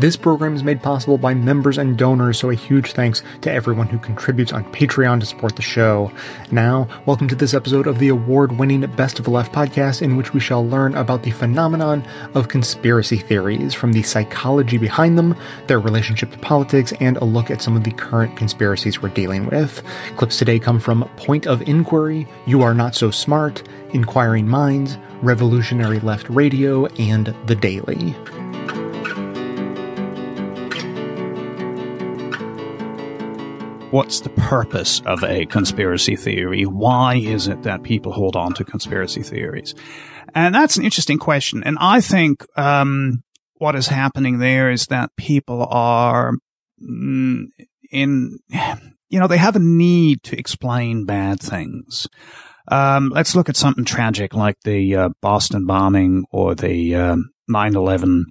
This program is made possible by members and donors, so a huge thanks to everyone who contributes on Patreon to support the show. Now, welcome to this episode of the award winning Best of the Left podcast, in which we shall learn about the phenomenon of conspiracy theories, from the psychology behind them, their relationship to politics, and a look at some of the current conspiracies we're dealing with. Clips today come from Point of Inquiry, You Are Not So Smart, Inquiring Minds, Revolutionary Left Radio, and The Daily. What's the purpose of a conspiracy theory? Why is it that people hold on to conspiracy theories? And that's an interesting question. And I think um, what is happening there is that people are mm, in, you know, they have a need to explain bad things. Um, let's look at something tragic like the uh, Boston bombing or the um, 9 11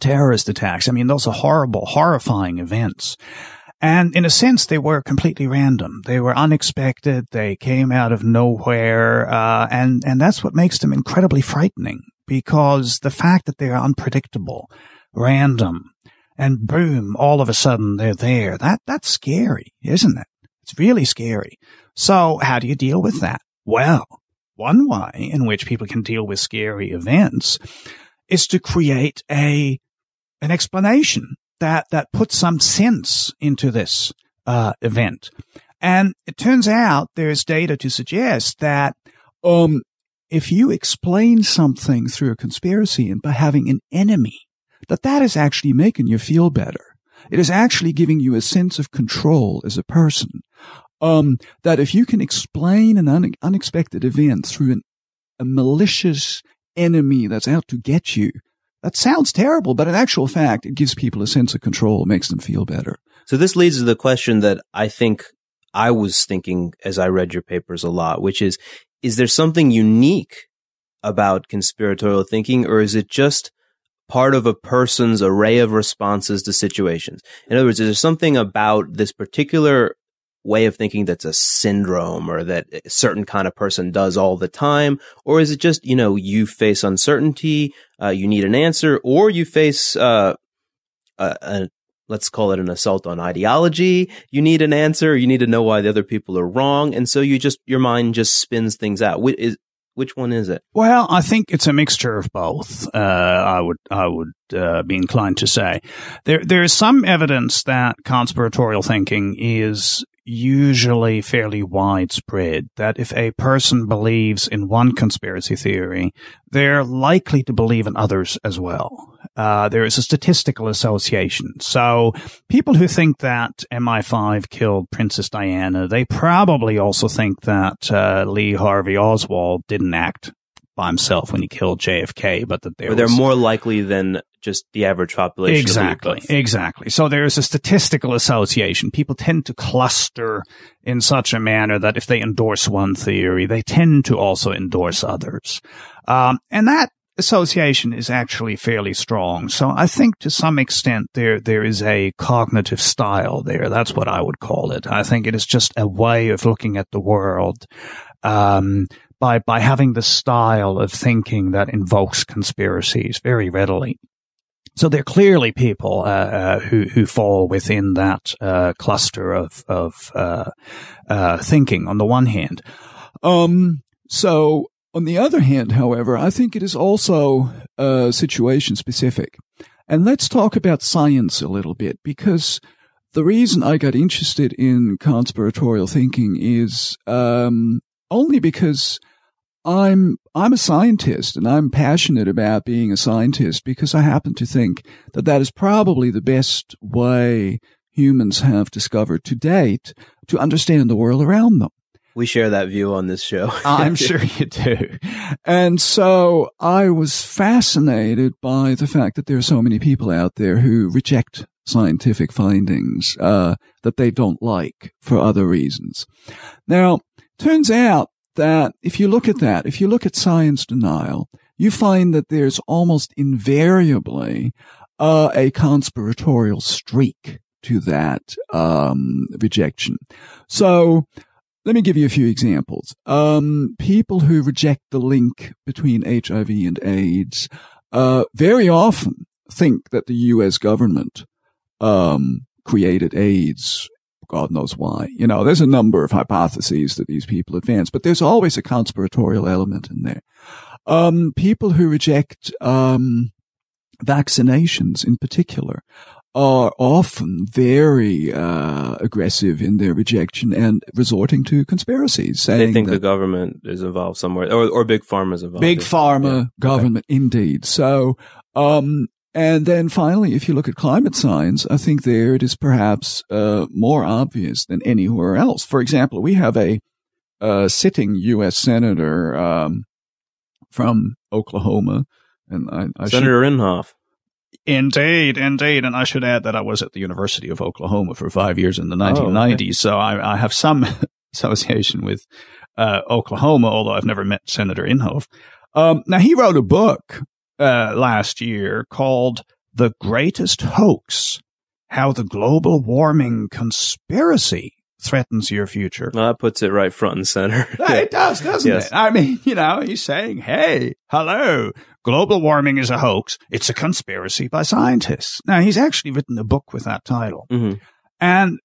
terrorist attacks. I mean, those are horrible, horrifying events. And in a sense, they were completely random. They were unexpected. They came out of nowhere. Uh, and, and that's what makes them incredibly frightening because the fact that they are unpredictable, random, and boom, all of a sudden they're there. That, that's scary, isn't it? It's really scary. So how do you deal with that? Well, one way in which people can deal with scary events is to create a, an explanation that that puts some sense into this uh, event. And it turns out there's data to suggest that um, if you explain something through a conspiracy and by having an enemy, that that is actually making you feel better. It is actually giving you a sense of control as a person. Um, that if you can explain an un- unexpected event through an, a malicious enemy that's out to get you, that sounds terrible, but in actual fact, it gives people a sense of control, makes them feel better. So this leads to the question that I think I was thinking as I read your papers a lot, which is, is there something unique about conspiratorial thinking or is it just part of a person's array of responses to situations? In other words, is there something about this particular way of thinking that's a syndrome or that a certain kind of person does all the time? Or is it just, you know, you face uncertainty, uh, you need an answer, or you face, uh, a, a, let's call it an assault on ideology. You need an answer. You need to know why the other people are wrong. And so you just, your mind just spins things out. Which, is, which one is it? Well, I think it's a mixture of both. Uh, I would, I would uh, be inclined to say there, there is some evidence that conspiratorial thinking is usually fairly widespread that if a person believes in one conspiracy theory, they're likely to believe in others as well. Uh, there is a statistical association. So people who think that MI5 killed Princess Diana, they probably also think that uh, Lee Harvey Oswald didn't act by himself when he killed JFK, but that there they're more likely than just the average population. Exactly. Exactly. So there is a statistical association. People tend to cluster in such a manner that if they endorse one theory, they tend to also endorse others. Um, and that association is actually fairly strong. So I think to some extent there, there is a cognitive style there. That's what I would call it. I think it is just a way of looking at the world. Um, by, by having the style of thinking that invokes conspiracies very readily. So there are clearly people uh, uh, who who fall within that uh, cluster of of uh, uh, thinking. On the one hand, um, so on the other hand, however, I think it is also uh, situation specific. And let's talk about science a little bit because the reason I got interested in conspiratorial thinking is um, only because I'm I'm a scientist and I'm passionate about being a scientist because I happen to think that that is probably the best way humans have discovered to date to understand the world around them. We share that view on this show. I'm sure you do. And so I was fascinated by the fact that there are so many people out there who reject scientific findings uh, that they don't like for other reasons. Now, turns out that if you look at that, if you look at science denial, you find that there's almost invariably uh, a conspiratorial streak to that um, rejection. So let me give you a few examples. Um, people who reject the link between HIV and AIDS uh, very often think that the U.S. government um, created AIDS. God knows why. You know, there's a number of hypotheses that these people advance, but there's always a conspiratorial element in there. Um, people who reject um, vaccinations, in particular, are often very uh, aggressive in their rejection and resorting to conspiracies. They think the government is involved somewhere, or or big pharma is involved. Big pharma, yeah. government, okay. indeed. So, um, and then finally, if you look at climate science, I think there it is perhaps uh, more obvious than anywhere else. For example, we have a, a sitting U.S. senator um, from Oklahoma, and I, I Senator should, Inhofe. Indeed, indeed. And I should add that I was at the University of Oklahoma for five years in the 1990s. Oh, okay. So I, I, have some association with uh, Oklahoma, although I've never met Senator Inhofe. Um, now, he wrote a book uh, last year called The Greatest Hoax How the Global Warming Conspiracy threatens your future. Well, that puts it right front and center. it does, doesn't yes. it? I mean, you know, he's saying, hey, hello, global warming is a hoax. It's a conspiracy by scientists. Now, he's actually written a book with that title. Mm-hmm. And,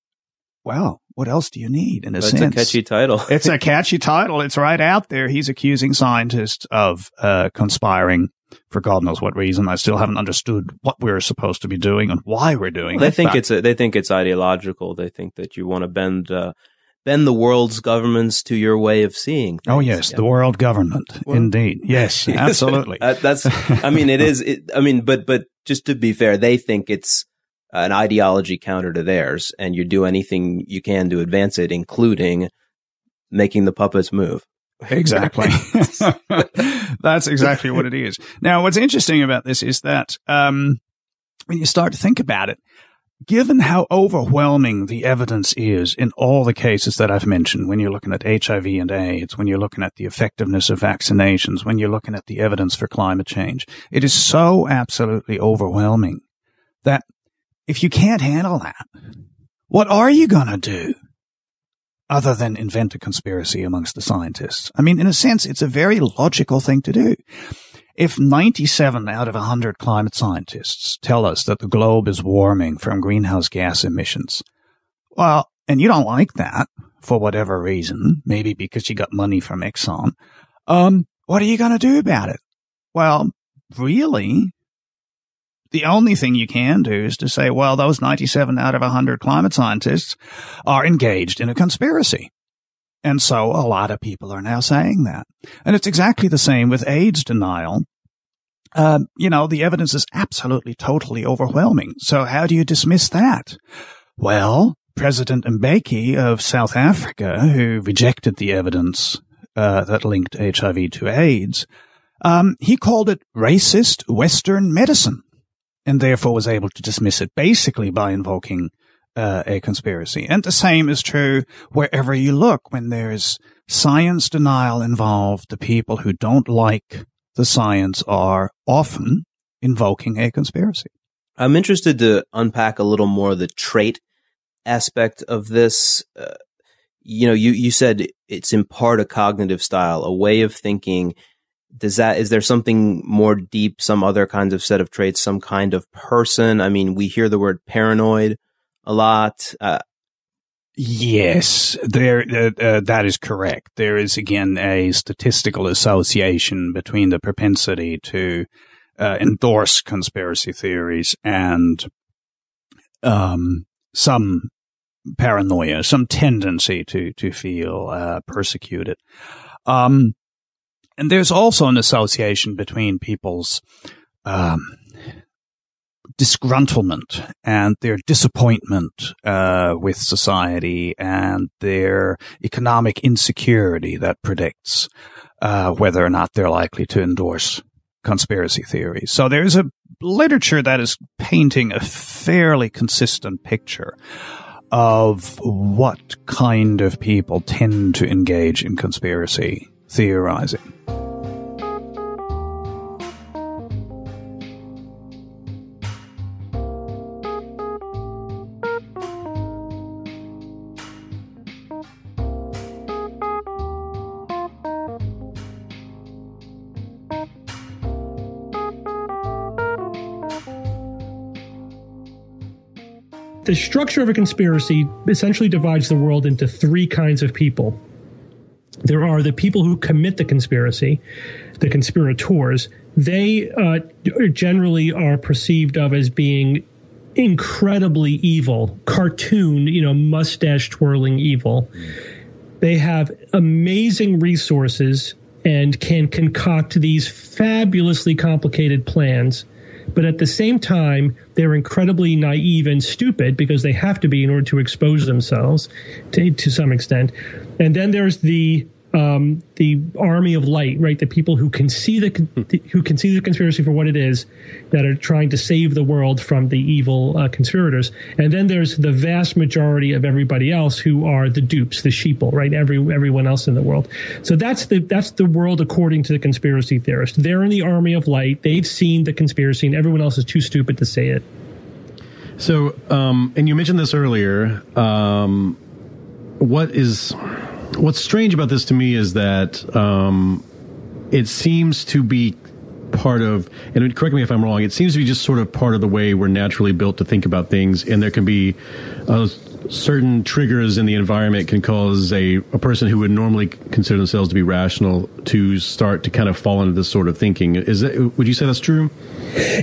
well, what else do you need in a That's sense? It's a catchy title. it's a catchy title. It's right out there. He's accusing scientists of uh, conspiring for God knows what reason. I still haven't understood what we're supposed to be doing and why we're doing well, it. They think it's a, they think it's ideological. They think that you want to bend uh, bend the world's governments to your way of seeing. Oh, things. Oh yes, yeah. the world government, well, indeed. Yes, absolutely. uh, that's. I mean, it is. It, I mean, but but just to be fair, they think it's an ideology counter to theirs, and you do anything you can to advance it, including making the puppets move. Exactly. That's exactly what it is. Now, what's interesting about this is that um, when you start to think about it, given how overwhelming the evidence is in all the cases that I've mentioned, when you're looking at HIV and AIDS, when you're looking at the effectiveness of vaccinations, when you're looking at the evidence for climate change, it is so absolutely overwhelming that if you can't handle that, what are you going to do? Other than invent a conspiracy amongst the scientists. I mean, in a sense, it's a very logical thing to do. If 97 out of 100 climate scientists tell us that the globe is warming from greenhouse gas emissions, well, and you don't like that for whatever reason, maybe because you got money from Exxon, um, what are you going to do about it? Well, really, the only thing you can do is to say, well, those 97 out of 100 climate scientists are engaged in a conspiracy. And so a lot of people are now saying that. And it's exactly the same with AIDS denial. Uh, you know, the evidence is absolutely, totally overwhelming. So how do you dismiss that? Well, President Mbeki of South Africa, who rejected the evidence uh, that linked HIV to AIDS, um, he called it racist Western medicine and therefore was able to dismiss it basically by invoking uh, a conspiracy. And the same is true wherever you look when there's science denial involved. The people who don't like the science are often invoking a conspiracy. I'm interested to unpack a little more the trait aspect of this. Uh, you know, you, you said it's in part a cognitive style, a way of thinking does that is there something more deep some other kinds of set of traits some kind of person? I mean we hear the word paranoid a lot uh, yes there uh, uh, that is correct. There is again a statistical association between the propensity to uh, endorse conspiracy theories and um, some paranoia some tendency to to feel uh, persecuted. Um, and there's also an association between people's um, disgruntlement and their disappointment uh, with society and their economic insecurity that predicts uh, whether or not they're likely to endorse conspiracy theories. So there's a literature that is painting a fairly consistent picture of what kind of people tend to engage in conspiracy theorizing. The structure of a conspiracy essentially divides the world into three kinds of people. There are the people who commit the conspiracy, the conspirators. They uh, generally are perceived of as being incredibly evil, cartoon, you know, mustache twirling evil. They have amazing resources and can concoct these fabulously complicated plans. But at the same time, they're incredibly naive and stupid because they have to be in order to expose themselves to, to some extent. And then there's the um, the army of light, right? The people who can see the who can see the conspiracy for what it is, that are trying to save the world from the evil uh, conspirators. And then there's the vast majority of everybody else who are the dupes, the sheeple, right? Every everyone else in the world. So that's the that's the world according to the conspiracy theorists. They're in the army of light. They've seen the conspiracy, and everyone else is too stupid to say it. So, um, and you mentioned this earlier. Um, what is what's strange about this to me is that um, it seems to be part of, and correct me if I'm wrong, it seems to be just sort of part of the way we're naturally built to think about things, and there can be uh, certain triggers in the environment can cause a, a person who would normally consider themselves to be rational to start to kind of fall into this sort of thinking. Is that, would you say that's true?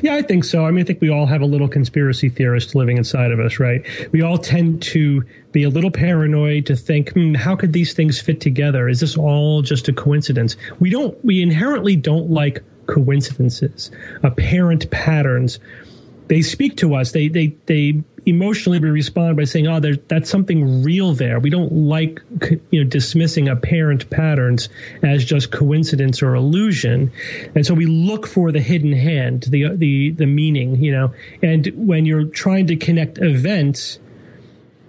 Yeah, I think so. I mean, I think we all have a little conspiracy theorist living inside of us, right? We all tend to be a little paranoid to think, hmm, how could these things fit together? Is this all just a coincidence? We don't, we inherently don't like coincidences, apparent patterns. They speak to us. They, they, they emotionally we respond by saying, "Oh, that's something real there." We don't like you know dismissing apparent patterns as just coincidence or illusion, and so we look for the hidden hand, the the the meaning, you know. And when you're trying to connect events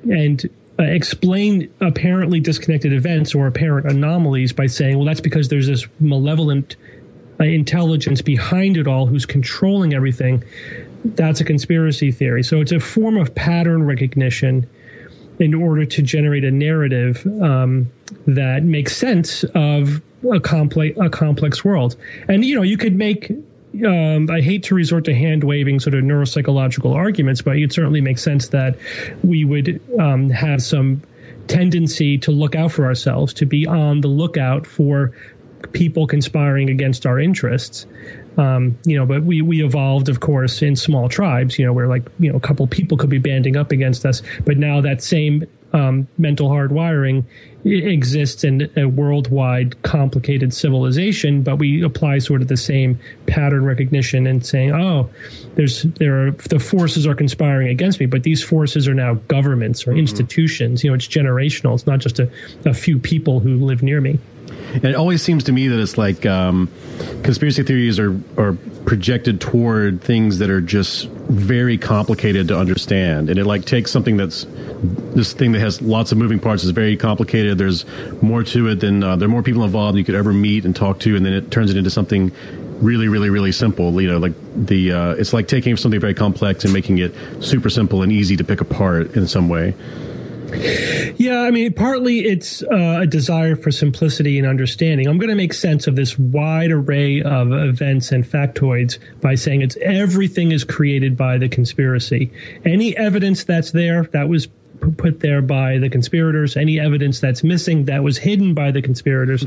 and uh, explain apparently disconnected events or apparent anomalies by saying, "Well, that's because there's this malevolent." Uh, intelligence behind it all who's controlling everything that's a conspiracy theory. So it's a form of pattern recognition in order to generate a narrative um, that makes sense of a complex a complex world. And you know, you could make. Um, I hate to resort to hand waving sort of neuropsychological arguments, but it certainly makes sense that we would um, have some tendency to look out for ourselves, to be on the lookout for people conspiring against our interests. Um, you know, but we we evolved, of course, in small tribes. You know, where like you know a couple people could be banding up against us, but now that same um, mental hardwiring exists in a worldwide complicated civilization, but we apply sort of the same pattern recognition and saying, oh, there's there are the forces are conspiring against me, but these forces are now governments or mm-hmm. institutions. You know, it's generational. It's not just a, a few people who live near me. And it always seems to me that it's like um, conspiracy theories are are projected toward things that are just very complicated to understand, and it like takes something that's this thing that has lots of moving parts is very complicated. There's more to it than uh, there are more people involved than you could ever meet and talk to, and then it turns it into something really, really, really simple. You know, like the uh, it's like taking something very complex and making it super simple and easy to pick apart in some way. Yeah, I mean, partly it's uh, a desire for simplicity and understanding. I'm going to make sense of this wide array of events and factoids by saying it's everything is created by the conspiracy. Any evidence that's there that was put there by the conspirators. Any evidence that's missing that was hidden by the conspirators,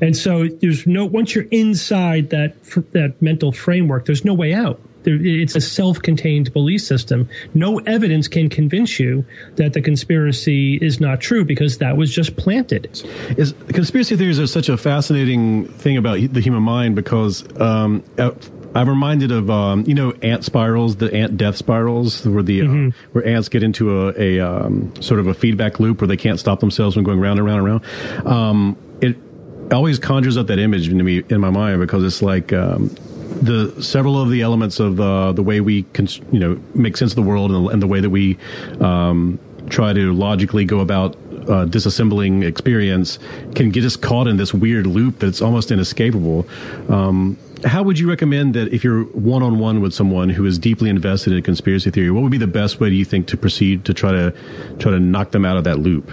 and so there's no once you're inside that that mental framework, there's no way out it's a self-contained belief system. No evidence can convince you that the conspiracy is not true because that was just planted. Is conspiracy theories are such a fascinating thing about the human mind because um, I'm reminded of um, you know ant spirals, the ant death spirals, where the uh, mm-hmm. uh, where ants get into a, a um, sort of a feedback loop where they can't stop themselves from going round and round and round. Um, it always conjures up that image in me in my mind because it's like um, the several of the elements of uh, the way we can, you know, make sense of the world and the, and the way that we um, try to logically go about uh, disassembling experience can get us caught in this weird loop that's almost inescapable. Um, how would you recommend that if you're one on one with someone who is deeply invested in conspiracy theory, what would be the best way do you think to proceed to try to try to knock them out of that loop?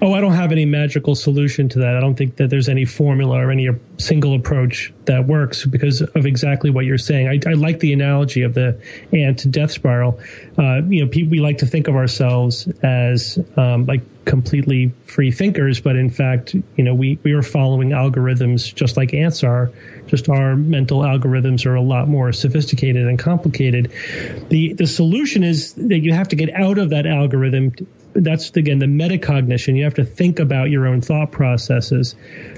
Oh, I don't have any magical solution to that. I don't think that there's any formula or any single approach that works because of exactly what you're saying. I, I like the analogy of the ant death spiral. Uh, you know, people, we like to think of ourselves as um, like completely free thinkers, but in fact, you know, we, we are following algorithms just like ants are. Just our mental algorithms are a lot more sophisticated and complicated. The the solution is that you have to get out of that algorithm that's again the metacognition. You have to think about your own thought processes,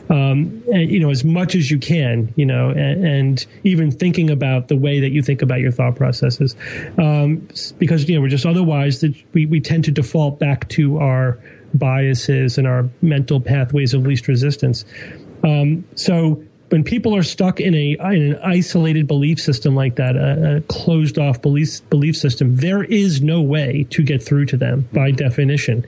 um, and, you know, as much as you can. You know, and, and, even thinking about the way that you think about your thought processes, um, because you know we're just otherwise that we we tend to default back to our biases and our mental pathways of least resistance. Um, so when people are stuck in a in an isolated belief system like that, a, a, closed off belief belief system, there is no way to get through to them by definition.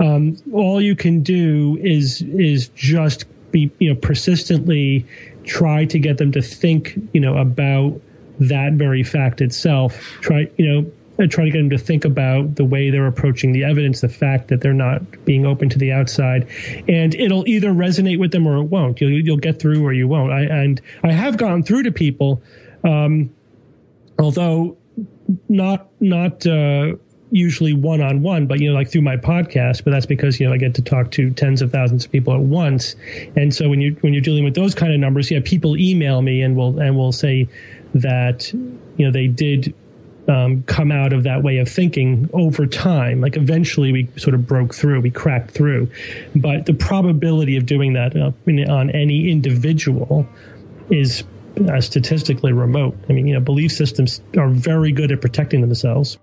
Um, all you can do is is just be you know persistently try to get them to think you know about that very fact itself. Try you know and try to get them to think about the way they're approaching the evidence, the fact that they're not being open to the outside, and it'll either resonate with them or it won't. You'll, you'll get through or you won't. I, and I have gone through to people, um, although not not uh, usually one on one, but you know, like through my podcast. But that's because you know I get to talk to tens of thousands of people at once, and so when you when you're dealing with those kind of numbers, yeah, people email me and will and will say that you know they did um, come out of that way of thinking over time. Like eventually we sort of broke through, we cracked through. But the probability of doing that uh, on any individual is uh, statistically remote. I mean, you know, belief systems are very good at protecting themselves.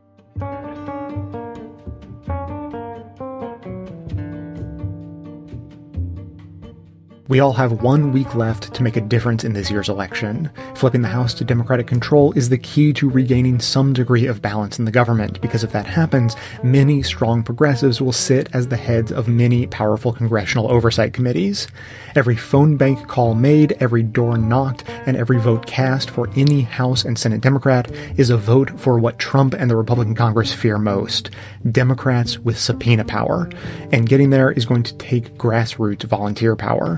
We all have one week left to make a difference in this year's election. Flipping the House to Democratic control is the key to regaining some degree of balance in the government, because if that happens, many strong progressives will sit as the heads of many powerful congressional oversight committees. Every phone bank call made, every door knocked, and every vote cast for any House and Senate Democrat is a vote for what Trump and the Republican Congress fear most Democrats with subpoena power. And getting there is going to take grassroots volunteer power.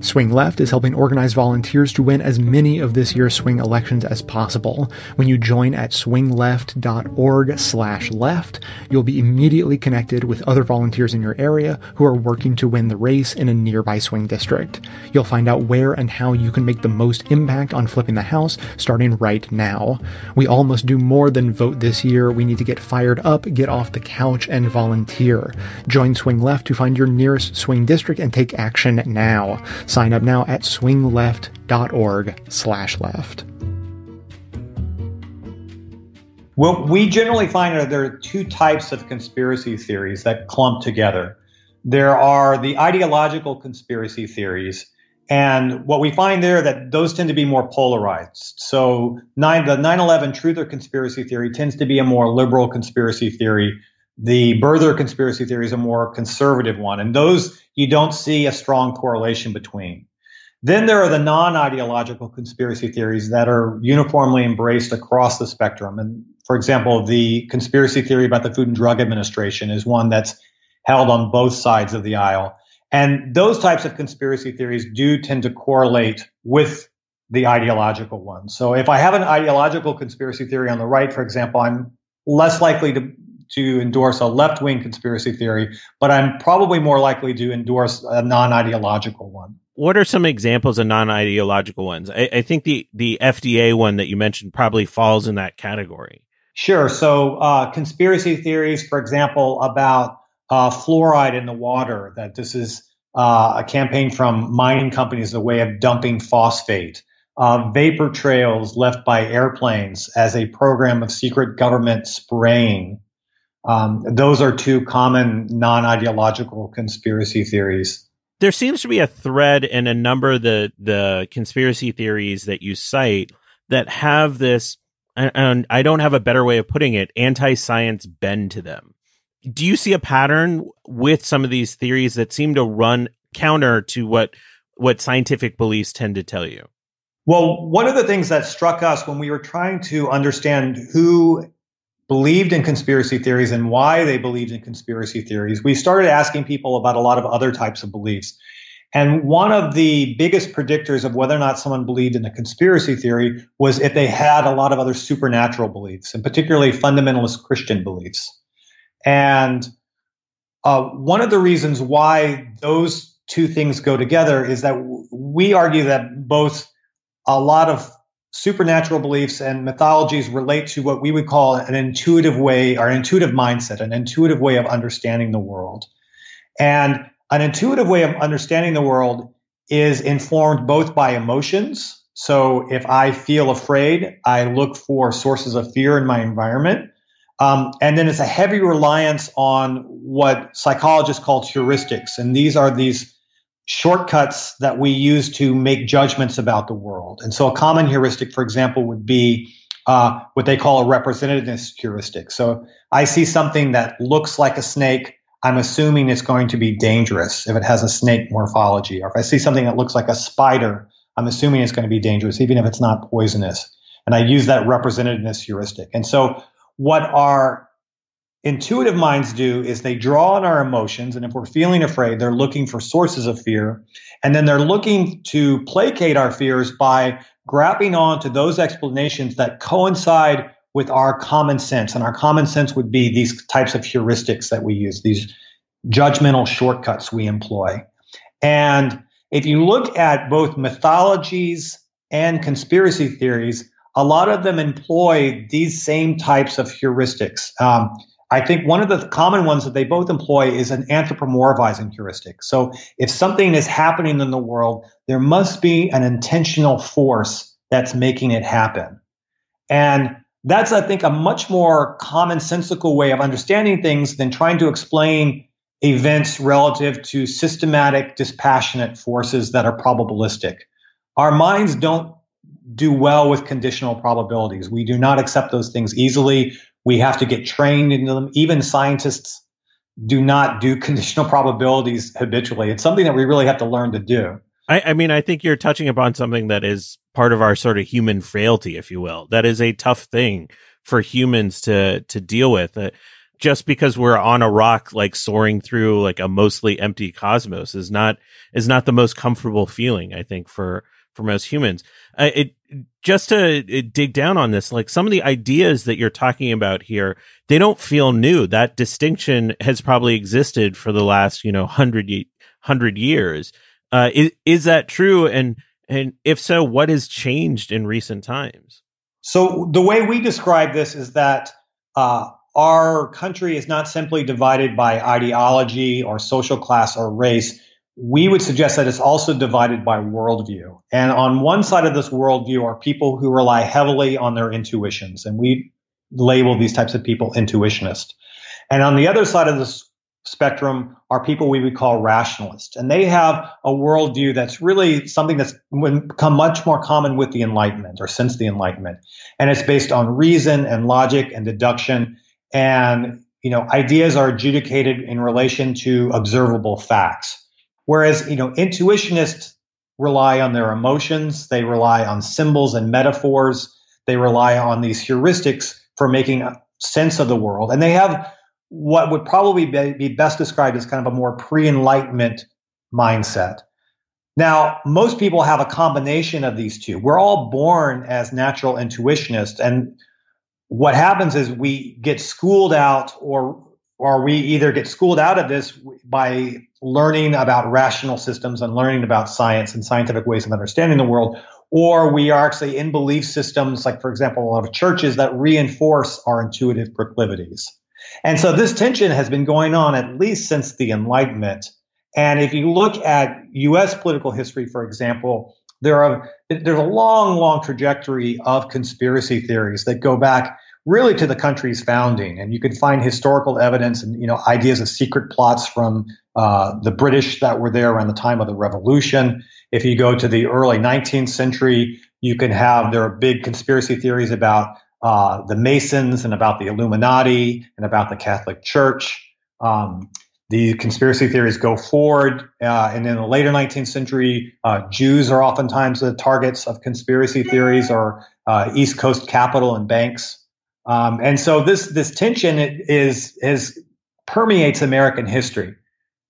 Swing Left is helping organize volunteers to win as many of this year's swing elections as possible. When you join at swingleft.org slash left, you'll be immediately connected with other volunteers in your area who are working to win the race in a nearby swing district. You'll find out where and how you can make the most impact on flipping the house starting right now. We all must do more than vote this year. We need to get fired up, get off the couch, and volunteer. Join Swing Left to find your nearest swing district and take action now. Sign up now at swingleft.org slash left. Well, we generally find that there are two types of conspiracy theories that clump together. There are the ideological conspiracy theories, and what we find there that those tend to be more polarized. So nine, the 9/11 truth or conspiracy theory tends to be a more liberal conspiracy theory the birther conspiracy theory is a more conservative one, and those you don't see a strong correlation between. Then there are the non ideological conspiracy theories that are uniformly embraced across the spectrum. And for example, the conspiracy theory about the Food and Drug Administration is one that's held on both sides of the aisle. And those types of conspiracy theories do tend to correlate with the ideological ones. So if I have an ideological conspiracy theory on the right, for example, I'm less likely to to endorse a left wing conspiracy theory, but I'm probably more likely to endorse a non ideological one. What are some examples of non ideological ones? I, I, think the, the FDA one that you mentioned probably falls in that category. Sure. So, uh, conspiracy theories, for example, about uh, fluoride in the water, that this is uh, a campaign from mining companies, a way of dumping phosphate. Uh, vapor trails left by airplanes as a program of secret government spraying um, those are two common non ideological conspiracy theories. There seems to be a thread in a number of the, the conspiracy theories that you cite that have this, and I don't have a better way of putting it, anti science bend to them. Do you see a pattern with some of these theories that seem to run counter to what what scientific beliefs tend to tell you? Well, one of the things that struck us when we were trying to understand who believed in conspiracy theories and why they believed in conspiracy theories, we started asking people about a lot of other types of beliefs. And one of the biggest predictors of whether or not someone believed in a conspiracy theory was if they had a lot of other supernatural beliefs, and particularly fundamentalist Christian beliefs. And uh, one of the reasons why those two things go together is that we argue that both a lot of supernatural beliefs and mythologies relate to what we would call an intuitive way or an intuitive mindset, an intuitive way of understanding the world. And an intuitive way of understanding the world is informed both by emotions. So if I feel afraid, I look for sources of fear in my environment. Um, and then it's a heavy reliance on what psychologists call heuristics. And these are these shortcuts that we use to make judgments about the world. And so a common heuristic, for example, would be uh, what they call a representativeness heuristic. So I see something that looks like a snake. I'm assuming it's going to be dangerous if it has a snake morphology. Or if I see something that looks like a spider, I'm assuming it's going to be dangerous, even if it's not poisonous. And I use that representativeness heuristic. And so what our intuitive minds do is they draw on our emotions. And if we're feeling afraid, they're looking for sources of fear. And then they're looking to placate our fears by grabbing on to those explanations that coincide with our common sense. And our common sense would be these types of heuristics that we use, these judgmental shortcuts we employ. And if you look at both mythologies and conspiracy theories, a lot of them employ these same types of heuristics. Um, I think one of the common ones that they both employ is an anthropomorphizing heuristic. So if something is happening in the world, there must be an intentional force that's making it happen. And that's, I think, a much more commonsensical way of understanding things than trying to explain events relative to systematic, dispassionate forces that are probabilistic. Our minds don't do well with conditional probabilities. We do not accept those things easily. We have to get trained into them. Even scientists do not do conditional probabilities habitually. It's something that we really have to learn to do. I, I, mean, I think you're touching upon something that is part of our sort of human frailty, if you will. That is a tough thing for humans to to deal with. Uh, just because we're on a rock, like soaring through like a mostly empty cosmos, is not is not the most comfortable feeling. I think for for most humans. Uh, it just to uh, dig down on this, like some of the ideas that you're talking about here, they don't feel new. That distinction has probably existed for the last, you know, hundred hundred years. Uh, is is that true? And and if so, what has changed in recent times? So the way we describe this is that uh, our country is not simply divided by ideology or social class or race we would suggest that it's also divided by worldview. And on one side of this worldview are people who rely heavily on their intuitions, and we label these types of people intuitionists. And on the other side of this spectrum are people we would call rationalists, and they have a worldview that's really something that's become much more common with the Enlightenment or since the Enlightenment, and it's based on reason and logic and deduction, and you know ideas are adjudicated in relation to observable facts. Whereas, you know, intuitionists rely on their emotions, they rely on symbols and metaphors, they rely on these heuristics for making sense of the world. And they have what would probably be best described as kind of a more pre enlightenment mindset. Now, most people have a combination of these two. We're all born as natural intuitionists. And what happens is we get schooled out or or we either get schooled out of this by learning about rational systems and learning about science and scientific ways of understanding the world, or we are actually in belief systems, like, for example, a lot of churches that reinforce our intuitive proclivities. And so this tension has been going on at least since the Enlightenment. And if you look at US political history, for example, there are there's a long, long trajectory of conspiracy theories that go back really to the country's founding. And you can find historical evidence and you know ideas of secret plots from uh, the British that were there around the time of the Revolution. If you go to the early 19th century, you can have there are big conspiracy theories about uh, the Masons and about the Illuminati and about the Catholic Church. Um, the conspiracy theories go forward, uh, and in the later 19th century, uh, Jews are oftentimes the targets of conspiracy theories, or uh, East Coast capital and banks Um, and so this this tension is is permeates American history.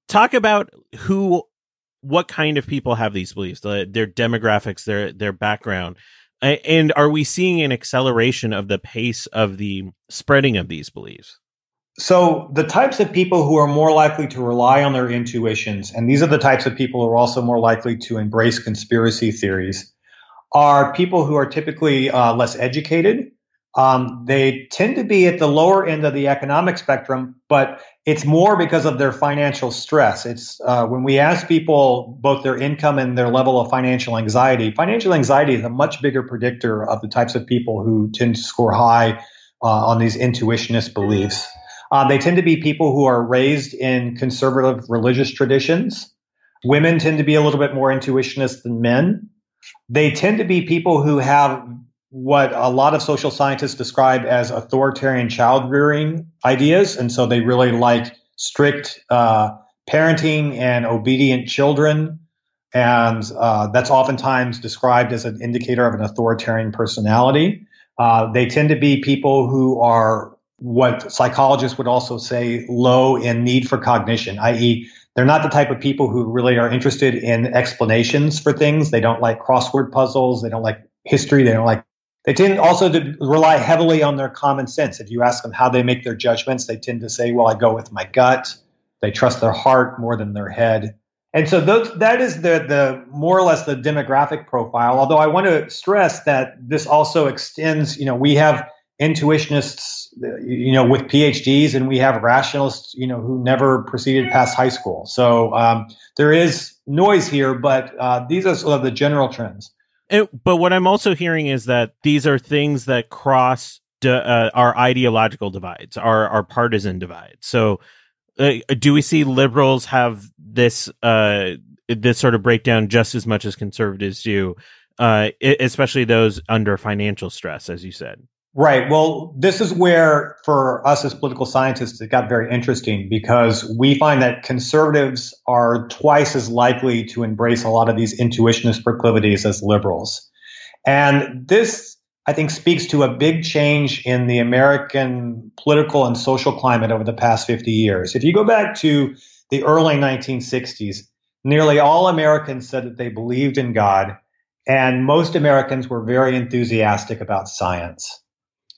Talk about who, what kind of people have these beliefs, their demographics, their their background, and are we seeing an acceleration of the pace of the spreading of these beliefs? So the types of people who are more likely to rely on their intuitions, and these are the types of people who are also more likely to embrace conspiracy theories, are people who are typically uh, less educated. Um, they tend to be at the lower end of the economic spectrum, but it's more because of their financial stress. It's uh, when we ask people both their income and their level of financial anxiety. Financial anxiety is a much bigger predictor of the types of people who tend to score high uh, on these intuitionist beliefs. Uh, they tend to be people who are raised in conservative religious traditions. Women tend to be a little bit more intuitionist than men. They tend to be people who have what a lot of social scientists describe as authoritarian child rearing ideas. And so they really like strict uh, parenting and obedient children. And uh, that's oftentimes described as an indicator of an authoritarian personality. Uh, they tend to be people who are what psychologists would also say low in need for cognition, i.e., they're not the type of people who really are interested in explanations for things. They don't like crossword puzzles. They don't like history. They don't like. They tend also to rely heavily on their common sense. If you ask them how they make their judgments, they tend to say, "Well, I go with my gut." They trust their heart more than their head. And so those, that is the, the more or less the demographic profile. Although I want to stress that this also extends, you know, we have intuitionists, you know, with PhDs, and we have rationalists, you know, who never proceeded past high school. So um, there is noise here, but uh, these are sort of the general trends. It, but what I'm also hearing is that these are things that cross uh, our ideological divides, our our partisan divides. So, uh, do we see liberals have this uh, this sort of breakdown just as much as conservatives do, uh, especially those under financial stress, as you said? Right. Well, this is where, for us as political scientists, it got very interesting because we find that conservatives are twice as likely to embrace a lot of these intuitionist proclivities as liberals. And this, I think, speaks to a big change in the American political and social climate over the past 50 years. If you go back to the early 1960s, nearly all Americans said that they believed in God, and most Americans were very enthusiastic about science.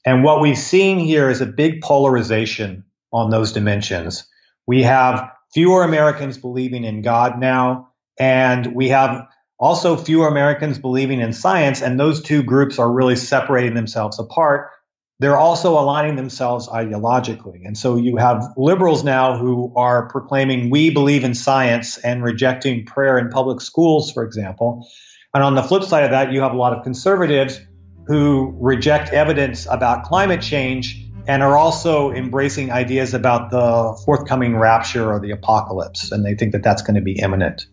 And what we've seen here is a big polarization on those dimensions. We have fewer Americans believing in God now, and we have also fewer Americans believing in science, and those two groups are really separating themselves apart. They're also aligning themselves ideologically. And so you have liberals now who are proclaiming we believe in science and rejecting prayer in public schools, for example. And on the flip side of that, you have a lot of conservatives who reject evidence about climate change and are also embracing ideas about the forthcoming rapture or the apocalypse. And they think that that's going to be imminent.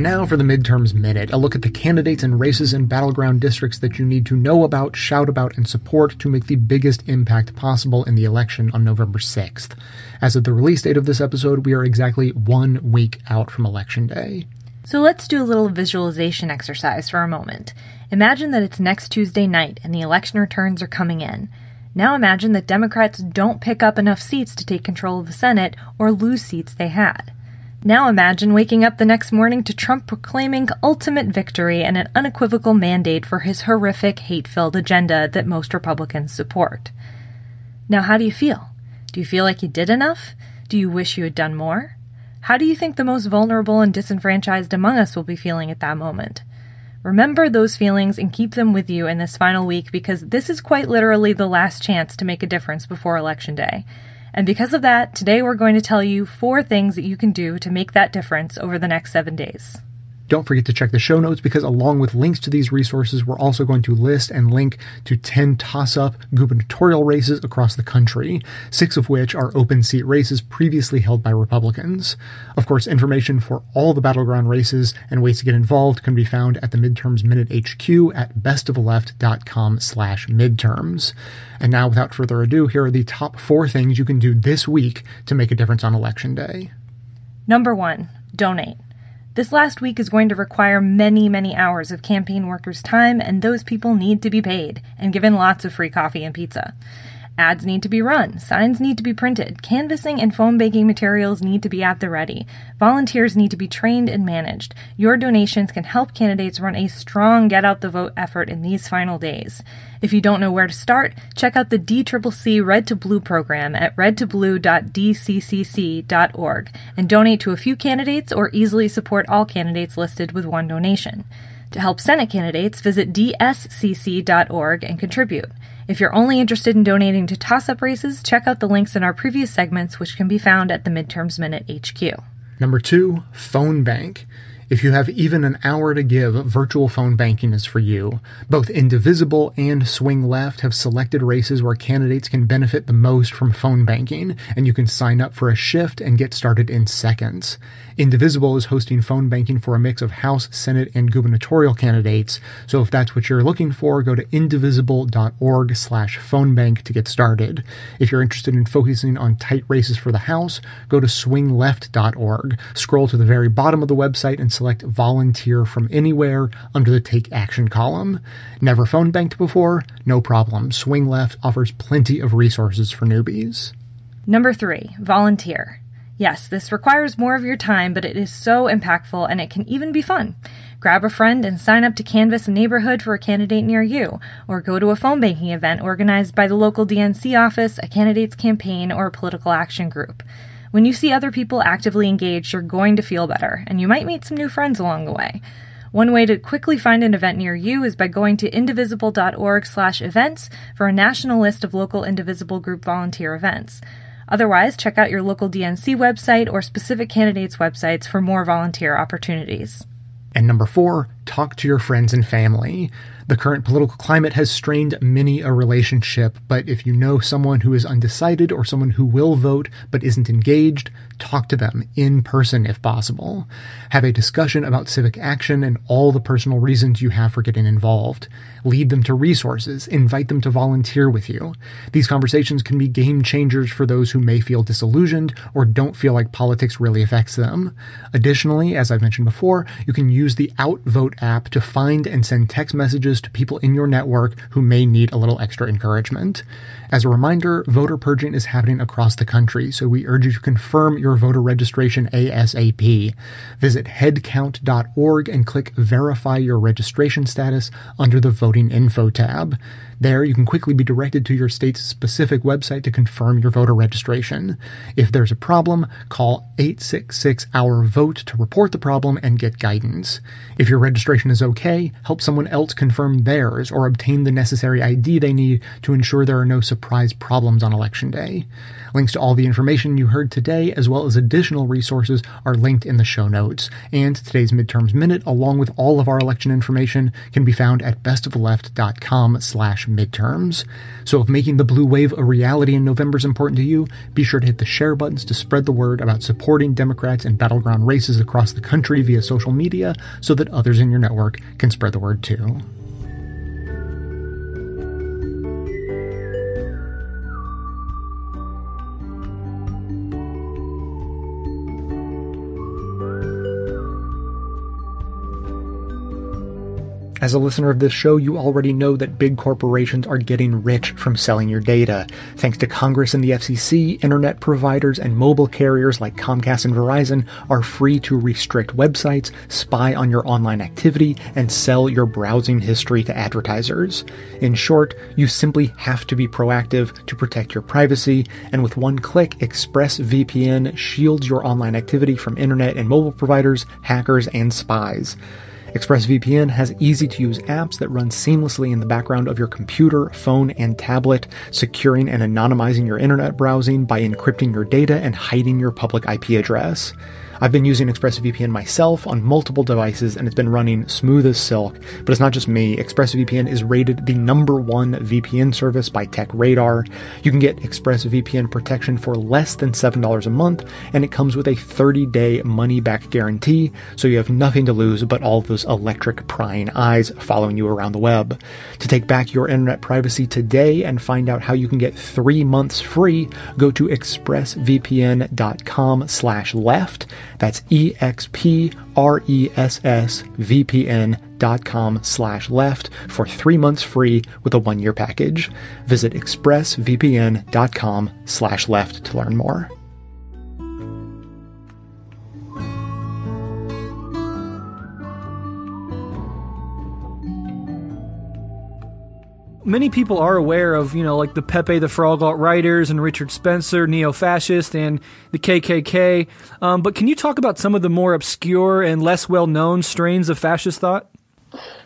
And now for the Midterms Minute, a look at the candidates and races in battleground districts that you need to know about, shout about, and support to make the biggest impact possible in the election on November 6th. As of the release date of this episode, we are exactly one week out from Election Day. So let's do a little visualization exercise for a moment. Imagine that it's next Tuesday night and the election returns are coming in. Now imagine that Democrats don't pick up enough seats to take control of the Senate or lose seats they had. Now imagine waking up the next morning to Trump proclaiming ultimate victory and an unequivocal mandate for his horrific, hate filled agenda that most Republicans support. Now, how do you feel? Do you feel like you did enough? Do you wish you had done more? How do you think the most vulnerable and disenfranchised among us will be feeling at that moment? Remember those feelings and keep them with you in this final week because this is quite literally the last chance to make a difference before Election Day. And because of that, today we're going to tell you four things that you can do to make that difference over the next seven days. Don't forget to check the show notes because along with links to these resources, we're also going to list and link to 10 toss-up gubernatorial races across the country, six of which are open seat races previously held by Republicans. Of course, information for all the battleground races and ways to get involved can be found at the Midterms Minute HQ at bestoftheleft.com slash midterms. And now, without further ado, here are the top four things you can do this week to make a difference on Election Day. Number one, donate. This last week is going to require many, many hours of campaign workers' time, and those people need to be paid and given lots of free coffee and pizza. Ads need to be run, signs need to be printed, canvassing and phone banking materials need to be at the ready, volunteers need to be trained and managed. Your donations can help candidates run a strong get out the vote effort in these final days. If you don't know where to start, check out the DCCC Red to Blue program at redtoblue.dccc.org and donate to a few candidates or easily support all candidates listed with one donation. To help Senate candidates, visit dscc.org and contribute. If you're only interested in donating to toss up races, check out the links in our previous segments, which can be found at the Midterms Minute HQ. Number two, phone bank. If you have even an hour to give, virtual phone banking is for you. Both Indivisible and Swing Left have selected races where candidates can benefit the most from phone banking, and you can sign up for a shift and get started in seconds. Indivisible is hosting phone banking for a mix of House, Senate, and gubernatorial candidates. So if that's what you're looking for, go to indivisible.org slash phone bank to get started. If you're interested in focusing on tight races for the House, go to swingleft.org. Scroll to the very bottom of the website and select volunteer from anywhere under the take action column. Never phone banked before? No problem. Swing Left offers plenty of resources for newbies. Number three, volunteer. Yes, this requires more of your time, but it is so impactful and it can even be fun. Grab a friend and sign up to canvass a neighborhood for a candidate near you, or go to a phone banking event organized by the local DNC office, a candidate's campaign, or a political action group. When you see other people actively engaged, you're going to feel better, and you might meet some new friends along the way. One way to quickly find an event near you is by going to indivisible.org slash events for a national list of local Indivisible Group volunteer events. Otherwise, check out your local DNC website or specific candidates' websites for more volunteer opportunities. And number four, talk to your friends and family. The current political climate has strained many a relationship, but if you know someone who is undecided or someone who will vote but isn't engaged, talk to them in person if possible. Have a discussion about civic action and all the personal reasons you have for getting involved. Lead them to resources, invite them to volunteer with you. These conversations can be game changers for those who may feel disillusioned or don't feel like politics really affects them. Additionally, as I've mentioned before, you can use the Outvote app to find and send text messages to people in your network who may need a little extra encouragement. As a reminder, voter purging is happening across the country, so we urge you to confirm your voter registration ASAP. Visit headcount.org and click Verify Your Registration Status under the Voting Info tab. There, you can quickly be directed to your state's specific website to confirm your voter registration. If there's a problem, call 866 Our Vote to report the problem and get guidance. If your registration is okay, help someone else confirm theirs or obtain the necessary ID they need to ensure there are no surprise problems on election day. Links to all the information you heard today, as well as additional resources, are linked in the show notes. And today's Midterms Minute, along with all of our election information, can be found at bestoftheleft.com slash midterms. So if making the blue wave a reality in November is important to you, be sure to hit the share buttons to spread the word about supporting Democrats in battleground races across the country via social media so that others in your network can spread the word too. As a listener of this show, you already know that big corporations are getting rich from selling your data. Thanks to Congress and the FCC, internet providers and mobile carriers like Comcast and Verizon are free to restrict websites, spy on your online activity, and sell your browsing history to advertisers. In short, you simply have to be proactive to protect your privacy, and with one click, ExpressVPN shields your online activity from internet and mobile providers, hackers, and spies. ExpressVPN has easy to use apps that run seamlessly in the background of your computer, phone, and tablet, securing and anonymizing your internet browsing by encrypting your data and hiding your public IP address. I've been using ExpressVPN myself on multiple devices and it's been running smooth as silk. But it's not just me. ExpressVPN is rated the number one VPN service by TechRadar. You can get ExpressVPN protection for less than $7 a month and it comes with a 30 day money back guarantee. So you have nothing to lose but all those electric prying eyes following you around the web. To take back your internet privacy today and find out how you can get three months free, go to expressvpn.com slash left. That's E-X-P-R-E-S-S-V-P-N dot com slash left for three months free with a one-year package. Visit expressvpn.com slash left to learn more. Many people are aware of, you know, like the Pepe the Frog alt righters and Richard Spencer, neo fascist, and the KKK. Um, but can you talk about some of the more obscure and less well known strains of fascist thought?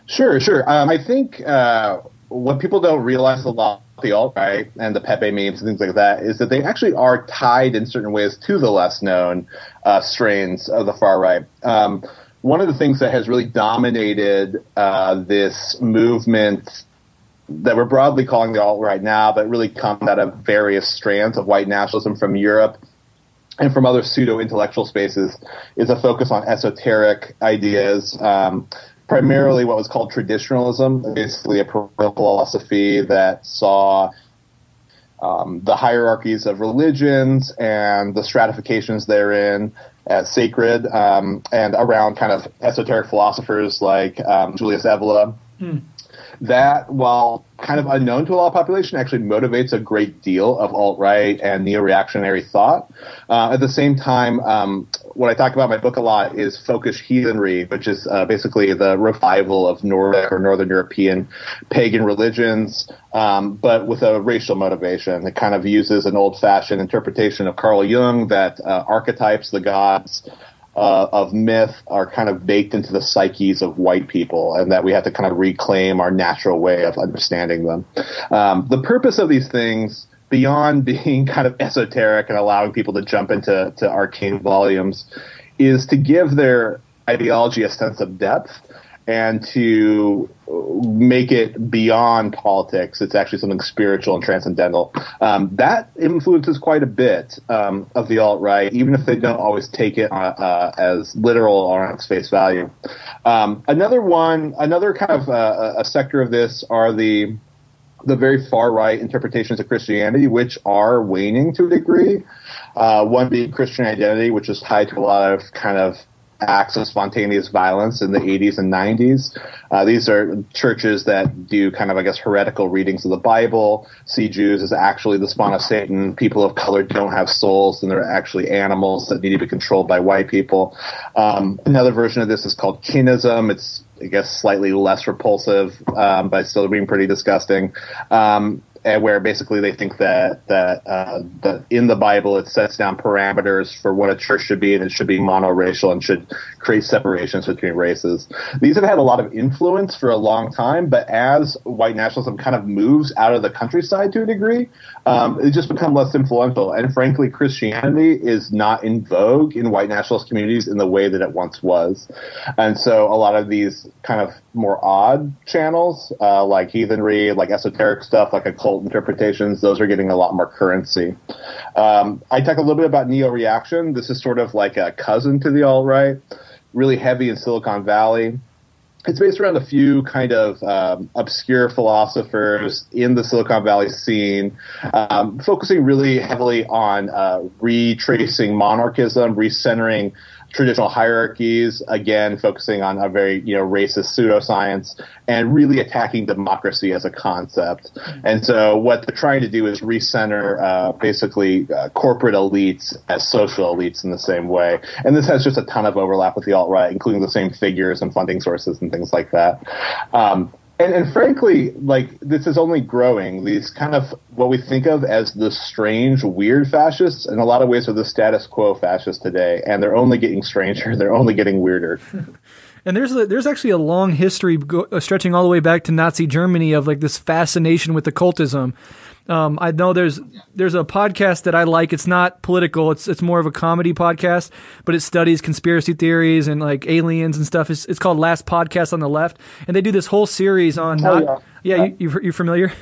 Sure, sure. Um, I think uh, what people don't realize a lot the alt right and the Pepe memes and things like that is that they actually are tied in certain ways to the less known uh, strains of the far right. Um, one of the things that has really dominated uh, this movement that we're broadly calling the alt right now, but really come out of various strands of white nationalism from Europe and from other pseudo intellectual spaces, is a focus on esoteric ideas. Um, primarily what was called traditionalism, basically a philosophy that saw um, the hierarchies of religions and the stratifications therein as sacred, um, and around kind of esoteric philosophers like um, Julius Evola. Hmm that, while kind of unknown to a lot of population, actually motivates a great deal of alt right and neo reactionary thought. Uh, at the same time, um, what I talk about in my book a lot is folkish heathenry, which is uh, basically the revival of Nordic or Northern European pagan religions, um, but with a racial motivation. It kind of uses an old fashioned interpretation of Carl Jung that uh, archetypes, the gods, uh, of myth are kind of baked into the psyches of white people, and that we have to kind of reclaim our natural way of understanding them. Um, the purpose of these things, beyond being kind of esoteric and allowing people to jump into to arcane volumes, is to give their ideology a sense of depth and to make it beyond politics. It's actually something spiritual and transcendental. Um, that influences quite a bit um, of the alt right, even if they don't always take it uh, uh, as literal or on its face value. Um, another one, another kind of uh, a sector of this are the the very far right interpretations of Christianity, which are waning to a degree. Uh, one being Christian identity, which is tied to a lot of kind of acts of spontaneous violence in the 80s and 90s. Uh, these are churches that do kind of, I guess, heretical readings of the Bible, see Jews as actually the spawn of Satan. People of color don't have souls, and they're actually animals that need to be controlled by white people. Um, another version of this is called kinism. It's I guess slightly less repulsive, um, but still being pretty disgusting. Um, where basically they think that that uh, that in the Bible it sets down parameters for what a church should be, and it should be monoracial and should create separations between races. These have had a lot of influence for a long time, but as white nationalism kind of moves out of the countryside to a degree, um, it just become less influential. And frankly, Christianity is not in vogue in white nationalist communities in the way that it once was. And so a lot of these kind of more odd channels, uh, like heathenry, like esoteric stuff, like occult interpretations, those are getting a lot more currency. Um, I talk a little bit about neo reaction. This is sort of like a cousin to the alt right, really heavy in Silicon Valley it's based around a few kind of um, obscure philosophers in the Silicon Valley scene, um, focusing really heavily on uh, retracing monarchism, recentering traditional hierarchies, again focusing on a very you know racist pseudoscience and really attacking democracy as a concept. And so what they're trying to do is recenter uh, basically uh, corporate elites as social elites in the same way. And this has just a ton of overlap with the alt right, including the same figures and funding sources and things like that. Um, and, and, frankly, like this is only growing. These kind of what we think of as the strange, weird fascists, in a lot of ways, are the status quo fascists today, and they're only getting stranger. They're only getting weirder. and there's a, there's actually a long history go, uh, stretching all the way back to Nazi Germany of like this fascination with occultism. Um, I know there's there's a podcast that I like. It's not political. It's it's more of a comedy podcast, but it studies conspiracy theories and like aliens and stuff. It's, it's called Last Podcast on the Left, and they do this whole series on. Oh, not, yeah, yeah, you, you you familiar?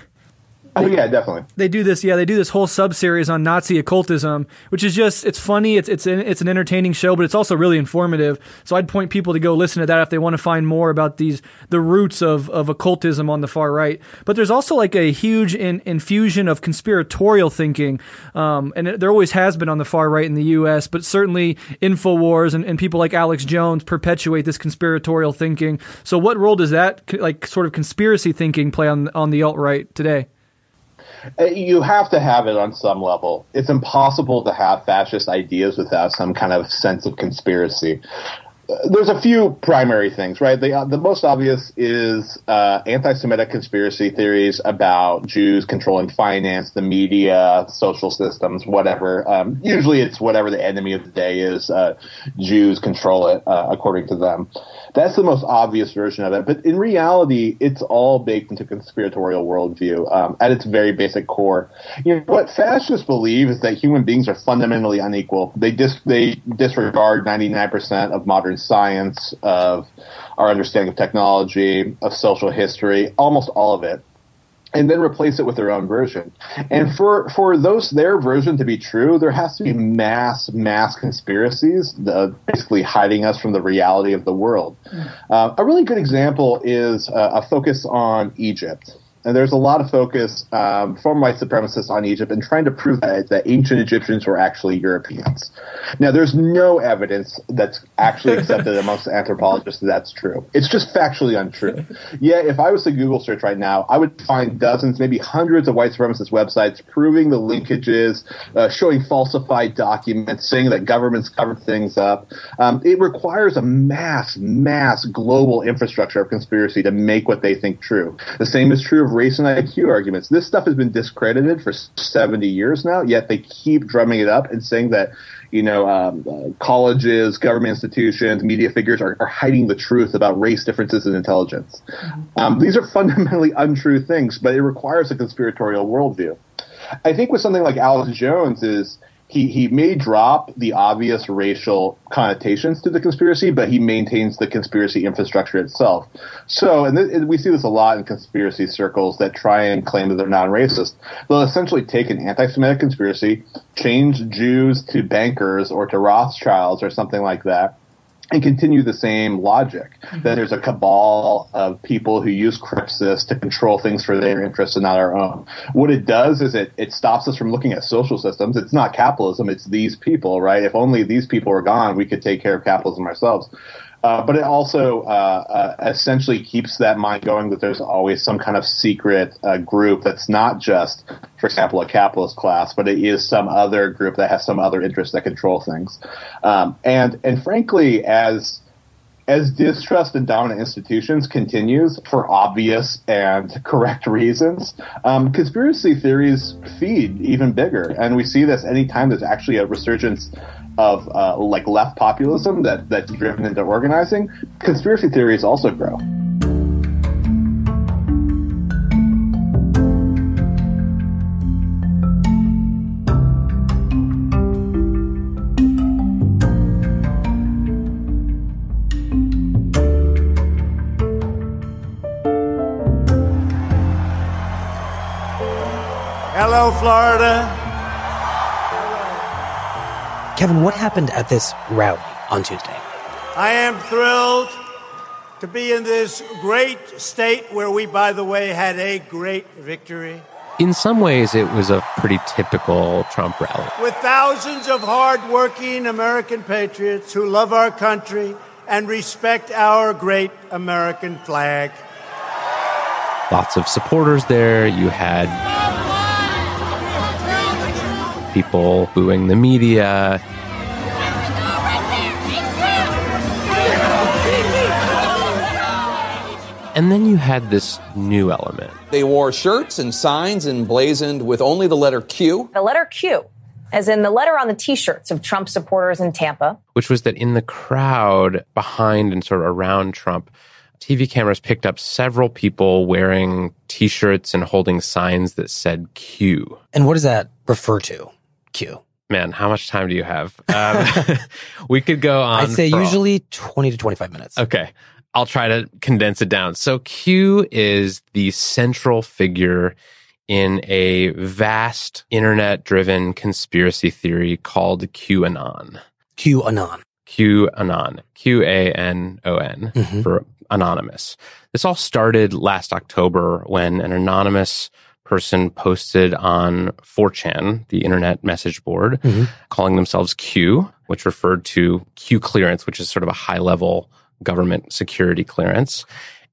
Oh yeah, definitely. They do this, yeah. They do this whole sub series on Nazi occultism, which is just it's funny. It's it's an, it's an entertaining show, but it's also really informative. So I'd point people to go listen to that if they want to find more about these the roots of of occultism on the far right. But there's also like a huge in, infusion of conspiratorial thinking, um, and it, there always has been on the far right in the U.S. But certainly Infowars and, and people like Alex Jones perpetuate this conspiratorial thinking. So what role does that like sort of conspiracy thinking play on on the alt right today? Uh, You have to have it on some level. It's impossible to have fascist ideas without some kind of sense of conspiracy. There's a few primary things, right? The, uh, the most obvious is uh, anti-Semitic conspiracy theories about Jews controlling finance, the media, social systems, whatever. Um, usually, it's whatever the enemy of the day is. Uh, Jews control it, uh, according to them. That's the most obvious version of it. But in reality, it's all baked into conspiratorial worldview um, at its very basic core. You know, what fascists believe is that human beings are fundamentally unequal. They dis- they disregard 99% of modern science, of our understanding of technology, of social history, almost all of it and then replace it with their own version. And for for those their version to be true, there has to be mass mass conspiracies, uh, basically hiding us from the reality of the world. Uh, a really good example is uh, a focus on Egypt. And there's a lot of focus um, from white supremacists on Egypt and trying to prove that, that ancient Egyptians were actually Europeans. Now, there's no evidence that's actually accepted amongst anthropologists that that's true. It's just factually untrue. Yeah, if I was to Google search right now, I would find dozens, maybe hundreds of white supremacist websites proving the linkages, uh, showing falsified documents, saying that governments covered things up. Um, it requires a mass, mass global infrastructure of conspiracy to make what they think true. The same is true of race and IQ arguments. This stuff has been discredited for 70 years now, yet they keep drumming it up and saying that, you know, um, uh, colleges, government institutions, media figures are, are hiding the truth about race differences in intelligence. Um, these are fundamentally untrue things, but it requires a conspiratorial worldview. I think with something like Alex Jones is he, he may drop the obvious racial connotations to the conspiracy, but he maintains the conspiracy infrastructure itself. So, and, th- and we see this a lot in conspiracy circles that try and claim that they're non-racist. They'll essentially take an anti-Semitic conspiracy, change Jews to bankers or to Rothschilds or something like that, and continue the same logic mm-hmm. that there's a cabal of people who use crypsis to control things for their interests and not our own. What it does is it, it stops us from looking at social systems. It's not capitalism, it's these people, right? If only these people were gone, we could take care of capitalism ourselves. Uh, but it also uh, uh, essentially keeps that mind going that there's always some kind of secret uh, group that's not just, for example, a capitalist class, but it is some other group that has some other interests that control things. Um, and and frankly, as as distrust in dominant institutions continues for obvious and correct reasons, um, conspiracy theories feed even bigger, and we see this anytime there's actually a resurgence of uh, like left populism that that's driven into organizing. Conspiracy theories also grow. Hello, Florida. Kevin, what happened at this rally on Tuesday? I am thrilled to be in this great state where we, by the way, had a great victory. In some ways, it was a pretty typical Trump rally. With thousands of hardworking American patriots who love our country and respect our great American flag. Lots of supporters there. You had people booing the media. And then you had this new element. They wore shirts and signs emblazoned with only the letter Q. The letter Q, as in the letter on the t shirts of Trump supporters in Tampa. which was that in the crowd behind and sort of around Trump, TV cameras picked up several people wearing t-shirts and holding signs that said Q. And what does that refer to? Q. Man, how much time do you have? Um, we could go on. I'd say for all- usually 20 to 25 minutes. Okay. I'll try to condense it down. So Q is the central figure in a vast internet driven conspiracy theory called QAnon. QAnon. QAnon. Q A N O N Mhm. for anonymous. This all started last October when an anonymous person posted on 4chan, the internet message board, Mhm. calling themselves Q, which referred to Q clearance, which is sort of a high level government security clearance.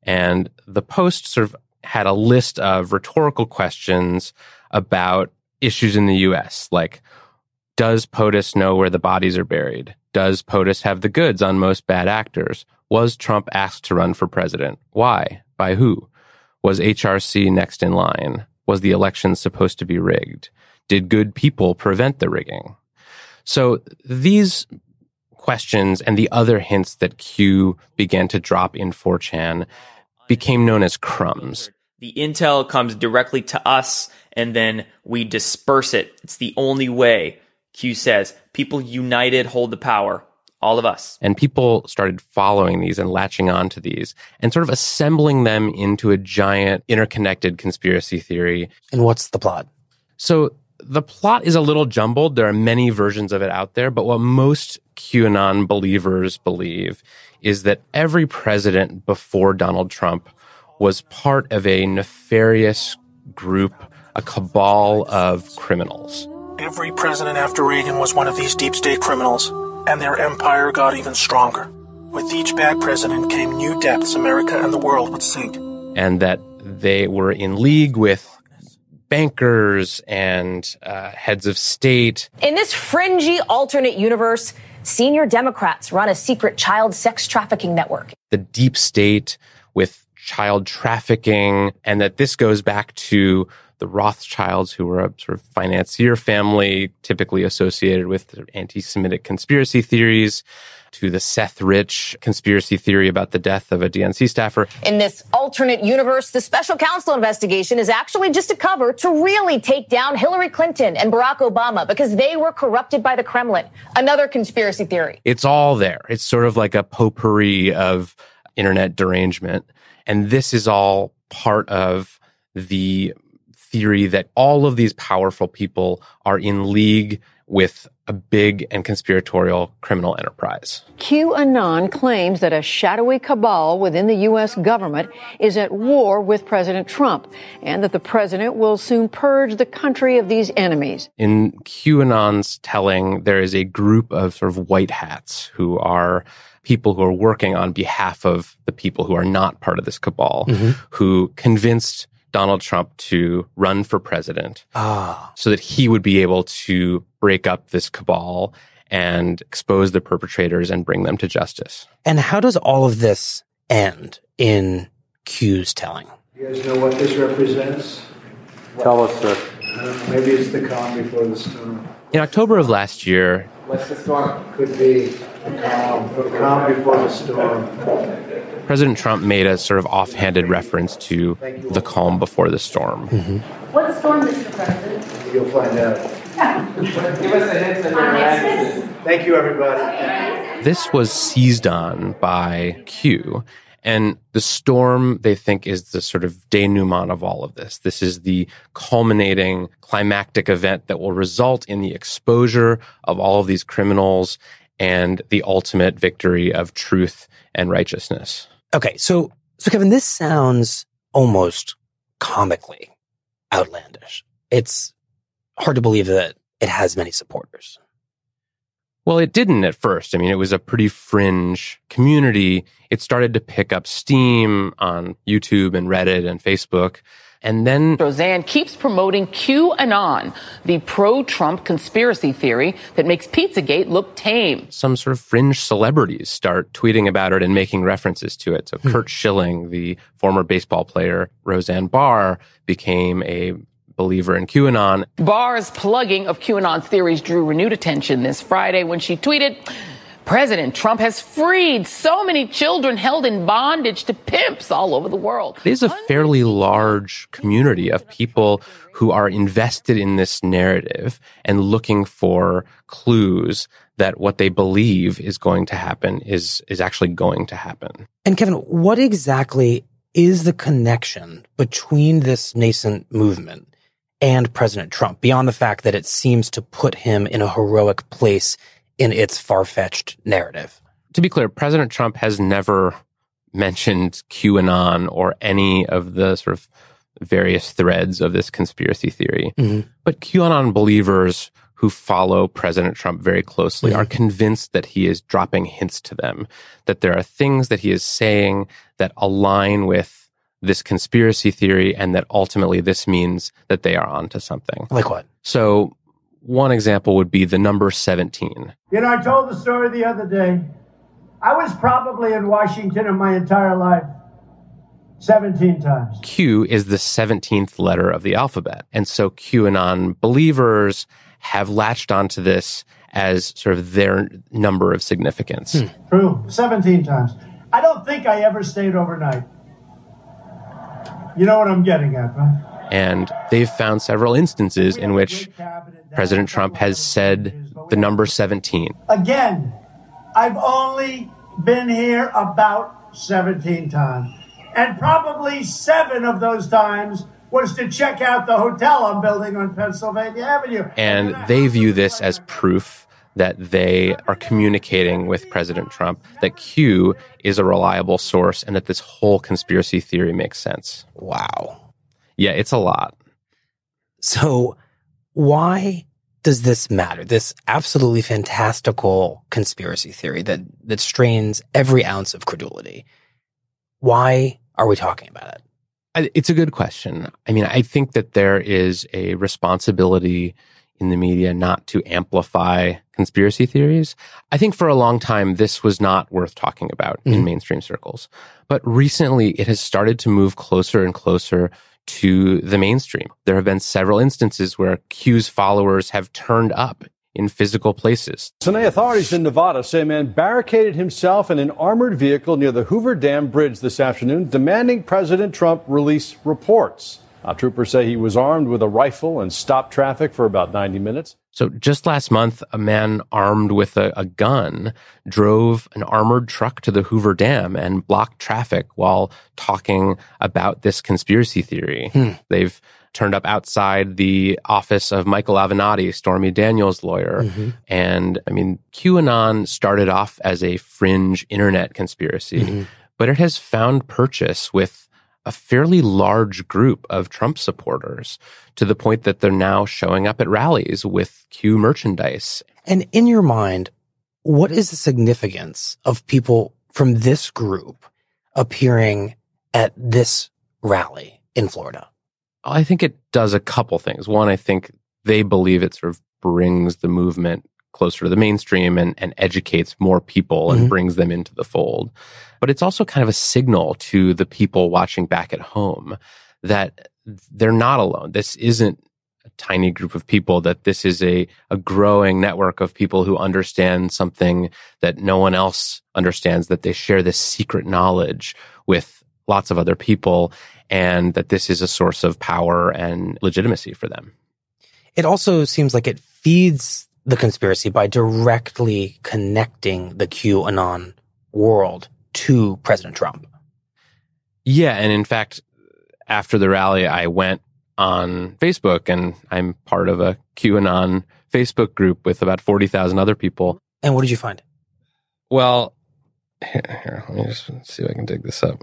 And the post sort of had a list of rhetorical questions about issues in the US, like does POTUS know where the bodies are buried? Does POTUS have the goods on most bad actors? Was Trump asked to run for president? Why? By who? Was HRC next in line? Was the election supposed to be rigged? Did good people prevent the rigging? So these questions and the other hints that Q began to drop in 4chan became known as crumbs. The intel comes directly to us and then we disperse it. It's the only way. Q says, people united hold the power. All of us. And people started following these and latching on to these and sort of assembling them into a giant interconnected conspiracy theory. And what's the plot? So the plot is a little jumbled. There are many versions of it out there, but what most QAnon believers believe is that every president before Donald Trump was part of a nefarious group, a cabal of criminals. Every president after Reagan was one of these deep state criminals, and their empire got even stronger. With each bad president came new depths America and the world would sink. and that they were in league with bankers and uh, heads of state. In this fringy alternate universe, senior Democrats run a secret child sex trafficking network. the deep state with child trafficking, and that this goes back to the Rothschilds, who were a sort of financier family, typically associated with anti Semitic conspiracy theories, to the Seth Rich conspiracy theory about the death of a DNC staffer. In this alternate universe, the special counsel investigation is actually just a cover to really take down Hillary Clinton and Barack Obama because they were corrupted by the Kremlin. Another conspiracy theory. It's all there. It's sort of like a potpourri of internet derangement. And this is all part of the theory that all of these powerful people are in league with a big and conspiratorial criminal enterprise. QAnon claims that a shadowy cabal within the U.S. government is at war with President Trump and that the president will soon purge the country of these enemies. In QAnon's telling, there is a group of sort of white hats who are people who are working on behalf of the people who are not part of this cabal, Mhm. who convinced Donald Trump to run for president Ah. so that he would be able to break up this cabal and expose the perpetrators and bring them to justice. And how does all of this end in Q's telling? You guys know what this represents? Tell us, sir. I maybe it's the calm before the storm. In October of last year, What's the storm? Could be the calm, the calm before the storm. President Trump made a sort of offhanded reference to the calm before the storm. Mm-hmm. What storm, Mr. President? You'll find out. Give us a hint and Thank you, everybody. This was seized on by Q. And the storm, they think, is the sort of denouement of all of this. This is the culminating climactic event that will result in the exposure of all of these criminals and the ultimate victory of truth and righteousness. Okay, so so Kevin, this sounds almost comically outlandish. It's hard to believe that it has many supporters. Well, it didn't at first. I mean, it was a pretty fringe community. It started to pick up steam on YouTube and Reddit and Facebook. And then Roseanne keeps promoting QAnon, the pro Trump conspiracy theory that makes Pizzagate look tame. some sort of fringe celebrities start tweeting about it and making references to it. So hmm. Curt Schilling, the former baseball player, Roseanne Barr became a believer in QAnon. Barr's plugging of QAnon's theories drew renewed attention this Friday when she tweeted, President Trump has freed so many children held in bondage to pimps all over the world. It is a fairly large community of people who are invested in this narrative and looking for clues that what they believe is going to happen is, is actually going to happen. And Kevin, what exactly is the connection between this nascent movement and President Trump beyond the fact that it seems to put him in a heroic place in its far fetched narrative? To be clear, President Trump has never mentioned QAnon or any of the sort of various threads of this conspiracy theory. Mm-hmm. But QAnon believers who follow President Trump very closely are convinced that he is dropping hints to them, that there are things that he is saying that align with this conspiracy theory and that ultimately this means that they are onto something. Like what? So one example would be the number 17. You know, I told the story the other day. I was probably in Washington in my entire life 17 times. Q is the 17th letter of the alphabet. And so QAnon believers have latched onto this as sort of their number of significance. Hmm. True, 17 times. I don't think I ever stayed overnight. You know what I'm getting at, right? And they've found several instances in which President Trump has said the number 17. Again, I've only been here about 17 times. And probably seven of those times was to check out the hotel I'm building on Pennsylvania Avenue. And they view this as proof that they are communicating with President Trump, that Q is a reliable source, and that this whole conspiracy theory makes sense. Wow. Yeah, it's a lot. So, why does this matter? This absolutely fantastical conspiracy theory that, that strains every ounce of credulity. Why are we talking about it? It's a good question. I mean, I think that there is a responsibility in the media not to amplify conspiracy theories. I think for a long time, this was not worth talking about in mm-hmm. mainstream circles. But recently, it has started to move closer and closer to the mainstream. There have been several instances where Q's followers have turned up in physical places. Tonight, authorities in Nevada say a man barricaded himself in an armored vehicle near the Hoover Dam Bridge this afternoon, demanding President Trump release reports. Troopers say he was armed with a rifle and stopped traffic for about 90 minutes. So just last month, a man armed with a, a gun drove an armored truck to the Hoover Dam and blocked traffic while talking about this conspiracy theory. Hmm. They've turned up outside the office of Michael Avenatti, Stormy Daniels' lawyer. Mm-hmm. And I mean, QAnon started off as a fringe internet conspiracy, mm-hmm. but it has found purchase with a fairly large group of Trump supporters to the point that they're now showing up at rallies with Q merchandise. And in your mind, what is the significance of people from this group appearing at this rally in Florida? I think it does a couple things. One, I think they believe it sort of brings the movement closer to the mainstream and, and educates more people and Mhm. brings them into the fold. But it's also kind of a signal to the people watching back at home that they're not alone. This isn't a tiny group of people, that this is a, a growing network of people who understand something that no one else understands, that they share this secret knowledge with lots of other people, and that this is a source of power and legitimacy for them. It also seems like it feeds the conspiracy by directly connecting the QAnon world to President Trump. Yeah. And in fact, after the rally, I went on Facebook and I'm part of a QAnon Facebook group with about 40,000 other people. And what did you find? Well, here, here, let me just see if I can dig this up.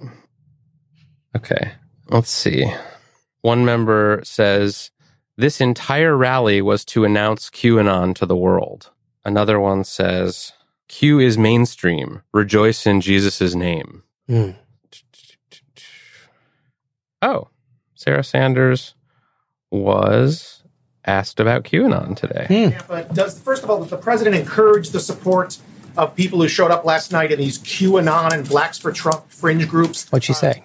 Okay. Let's see. One member says, this entire rally was to announce QAnon to the world. Another one says, Q is mainstream. Rejoice in Jesus' name. Hmm. Oh, Sarah Sanders was asked about QAnon today. But does first of all, does the president encourage the support of people who showed up last night in these QAnon and Blacks for Trump fringe groups? What'd she say?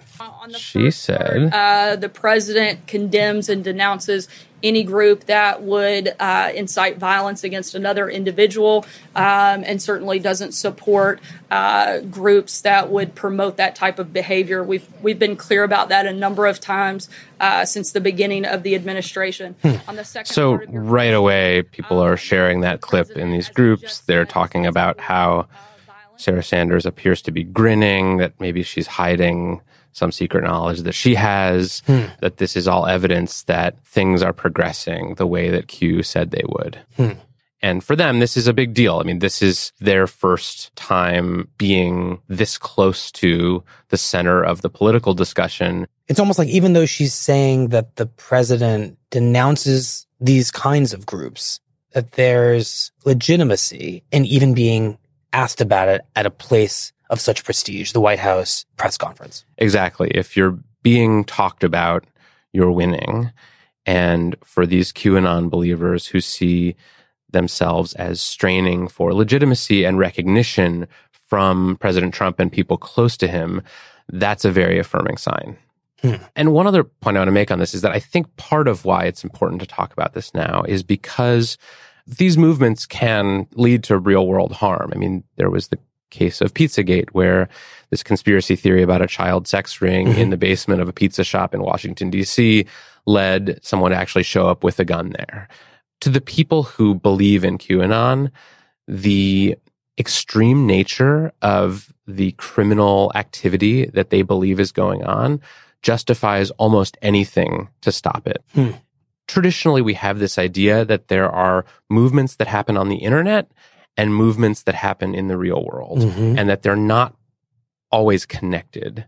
She said, Uh, the president condemns and denounces any group that would uh, incite violence against another individual, um, and certainly doesn't support uh, groups that would promote that type of behavior. We've we've been clear about that a number of times uh, since the beginning of the administration. On the second So right away, people are sharing that clip in these groups. They're talking about how Sarah Sanders appears to be grinning, that maybe she's hiding some secret knowledge that she has, Hmm. that this is all evidence that things are progressing the way that Q said they would. Hmm. And for them, this is a big deal. I mean, this is their first time being this close to the center of the political discussion. It's almost like even though she's saying that the president denounces these kinds of groups, that there's legitimacy in even being asked about it at a place of such prestige, the White House press conference. Exactly. If you're being talked about, you're winning. And for these QAnon believers who see themselves as straining for legitimacy and recognition from President Trump and people close to him, that's a very affirming sign. Hmm. And one other point I want to make on this is that I think part of why it's important to talk about this now is because these movements can lead to real world harm. I mean, there was the case of Pizzagate where this conspiracy theory about a child sex ring in mm-hmm. the basement of a pizza shop in Washington DC led someone to actually show up with a gun there. To the people who believe in QAnon, the extreme nature of the criminal activity that they believe is going on justifies almost anything to stop it. Hmm. Traditionally, we have this idea that there are movements that happen on the internet and movements that happen in the real world, Mhm. and that they're not always connected,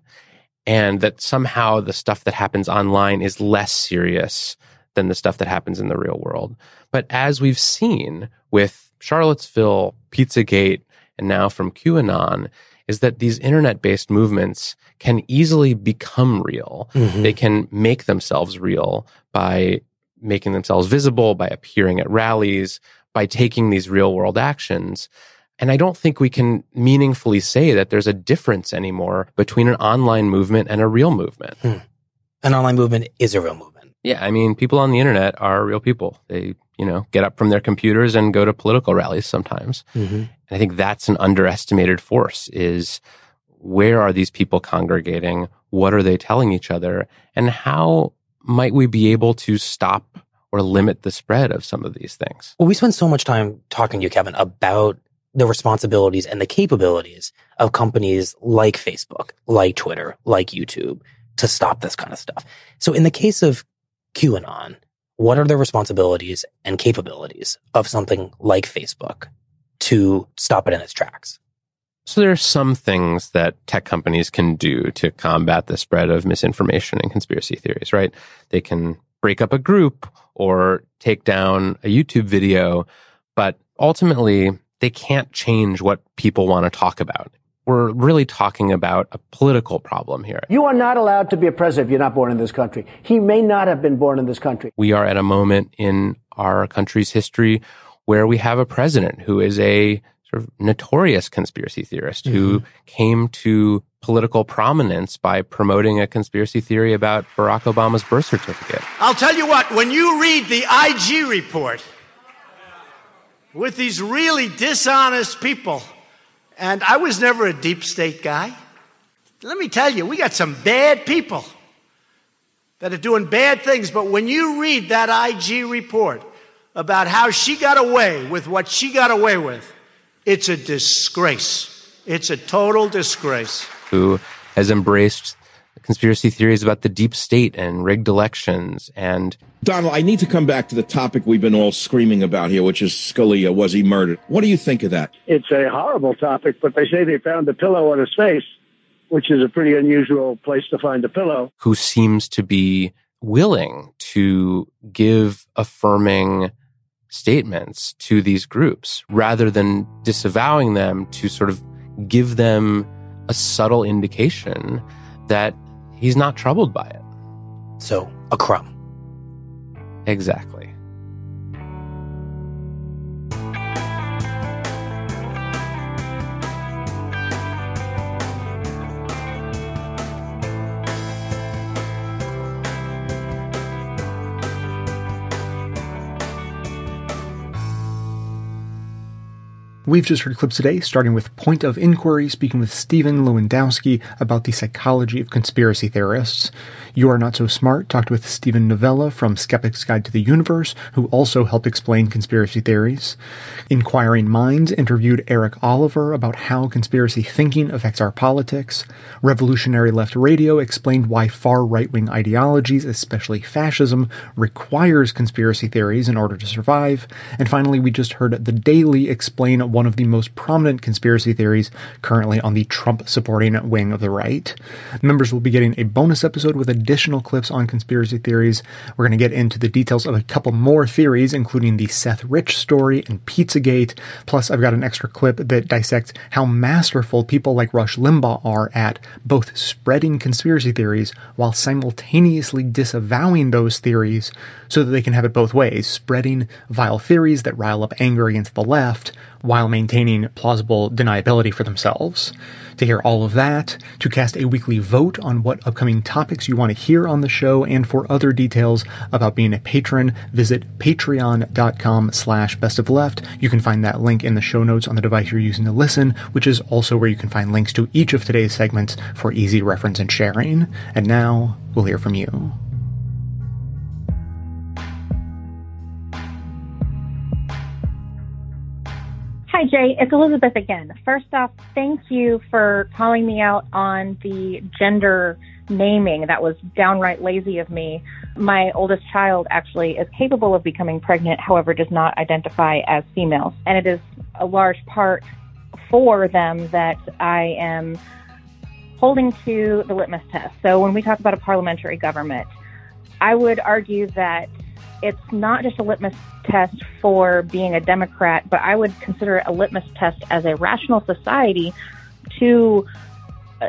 and that somehow the stuff that happens online is less serious than the stuff that happens in the real world. But as we've seen with Charlottesville, Pizzagate, and now from QAnon, is that these internet based movements can easily become real. Mhm. They can make themselves real by making themselves visible, by appearing at rallies, by taking these real world actions. And I don't think we can meaningfully say that there's a difference anymore between an online movement and a real movement. An online movement is a real movement. Yeah, I mean, people on the internet are real people. They, you know, get up from their computers and go to political rallies sometimes. Mhm. And I think that's an underestimated force is where are these people congregating? What are they telling each other? And how might we be able to stop or limit the spread of some of these things? Well, we spend so much time talking to you, Kevin, about the responsibilities and the capabilities of companies like Facebook, like Twitter, like YouTube to stop this kind of stuff. So in the case of QAnon, what are the responsibilities and capabilities of something like Facebook to stop it in its tracks? So there are some things that tech companies can do to combat the spread of misinformation and conspiracy theories, right? They can break up a group or take down a YouTube video, but ultimately they can't change what people want to talk about. We're really talking about a political problem here. You are not allowed to be a president if you're not born in this country. He may not have been born in this country. We are at a moment in our country's history where we have a president who is a sort of notorious conspiracy theorist who mm-hmm. came to political prominence by promoting a conspiracy theory about Barack Obama's birth certificate. I'll tell you what, when you read the IG report with these really dishonest people, and I was never a deep state guy. Let me tell you, we got some bad people that are doing bad things, but when you read that IG report about how she got away with what she got away with, it's a disgrace. It's a total disgrace. Who has embraced conspiracy theories about the deep state and rigged elections and Donald, I need to come back to the topic we've been all screaming about here, which is Scalia. Was he murdered? What do you think of that? It's a horrible topic, but they say they found the pillow on his face, which is a pretty unusual place to find a pillow. who seems to be willing to give affirming statements to these groups rather than disavowing them to sort of give them a subtle indication that he's not troubled by it. So, a crumb. Exactly. We've just heard clips today, starting with Point of Inquiry, speaking with Stephan Lewandowsky about the psychology of conspiracy theorists. You Are Not So Smart talked with Steven Novella from Skeptic's Guide to the Universe, who also helped explain conspiracy theories. Inquiring Minds interviewed Eric Oliver about how conspiracy thinking affects our politics. Revolutionary Left Radio explained why far right wing ideologies, especially fascism, requires conspiracy theories in order to survive. And finally, we just heard The Daily explain one of the most prominent conspiracy theories currently on the Trump supporting wing of the right. Members will be getting a bonus episode with additional clips on conspiracy theories. We're going to get into the details of a couple more theories, including the Seth Rich story and Pizzagate. Plus, I've got an extra clip that dissects how masterful people like Rush Limbaugh are at both spreading conspiracy theories while simultaneously disavowing those theories so that they can have it both ways, spreading vile theories that rile up anger against the left while maintaining plausible deniability for themselves. To hear all of that, to cast a weekly vote on what upcoming topics you want to hear on the show, and for other details about being a patron, visit patreon.com slash best of. You can find that link in the show notes on the device you're using to listen, which is also where you can find links to each of today's segments for easy reference and sharing. And now, we'll hear from you. Hi, Jay. It's Elizabeth again. First off, thank you for calling me out on the gender naming. That was downright lazy of me. My oldest child actually is capable of becoming pregnant, however, does not identify as female. And it is a large part for them that I am holding to the litmus test. So when we talk about a parliamentary government, I would argue that it's not just a litmus test for being a Democrat, but I would consider it a litmus test as a rational society to uh,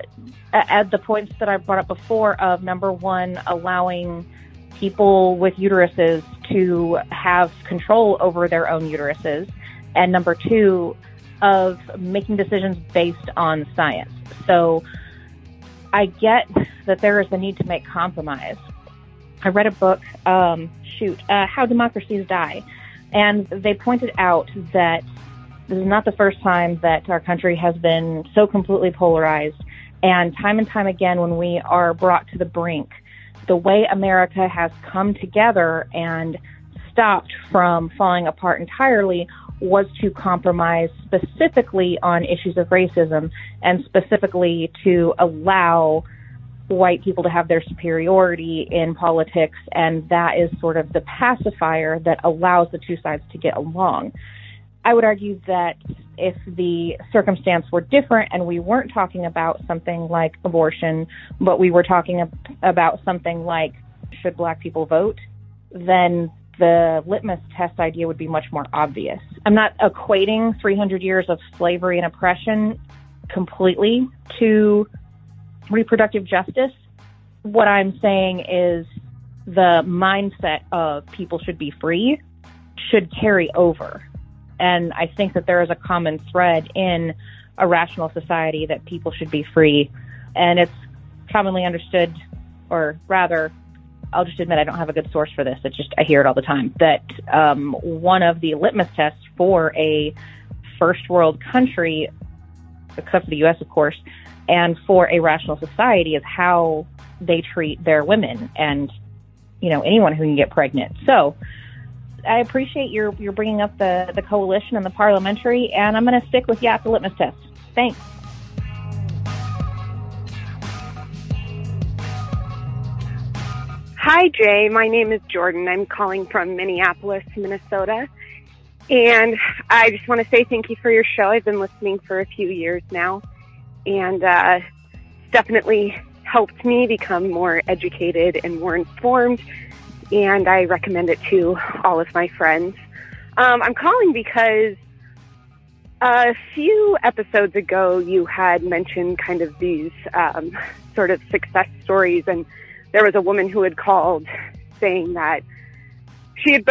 add the points that I brought up before of number one, allowing people with uteruses to have control over their own uteruses, and number two, of making decisions based on science. So I get that there is a need to make compromise. I read a book, um, shoot, uh, How Democracies Die, and they pointed out that this is not the first time that our country has been so completely polarized. And time and time again, when we are brought to the brink, the way America has come together and stopped from falling apart entirely was to compromise specifically on issues of racism and specifically to allow white people to have their superiority in politics, and that is sort of the pacifier that allows the two sides to get along. I would argue that if the circumstance were different and we weren't talking about something like abortion, but we were talking about something like should black people vote, then the litmus test idea would be much more obvious. I'm not equating 300 years of slavery and oppression completely to reproductive justice. What I'm saying is the mindset of people should be free should carry over. And I think that there is a common thread in a rational society that people should be free. And it's commonly understood, or rather, I'll just admit I don't have a good source for this. It's just I hear it all the time that um, one of the litmus tests for a first world country, except for the U.S., of course, and for a rational society is how they treat their women and you know anyone who can get pregnant. So I appreciate your your bringing up the the coalition and the parliamentary, and I'm going to stick with yeah the litmus test. Thanks. Hi, Jay. My name is Jordan. I'm calling from Minneapolis, Minnesota. And I just want to say thank you for your show. I've been listening for a few years now and uh, definitely helped me become more educated and more informed. And I recommend it to all of my friends. Um, I'm calling because a few episodes ago you had mentioned kind of these um, sort of success stories, and there was a woman who had called saying that she had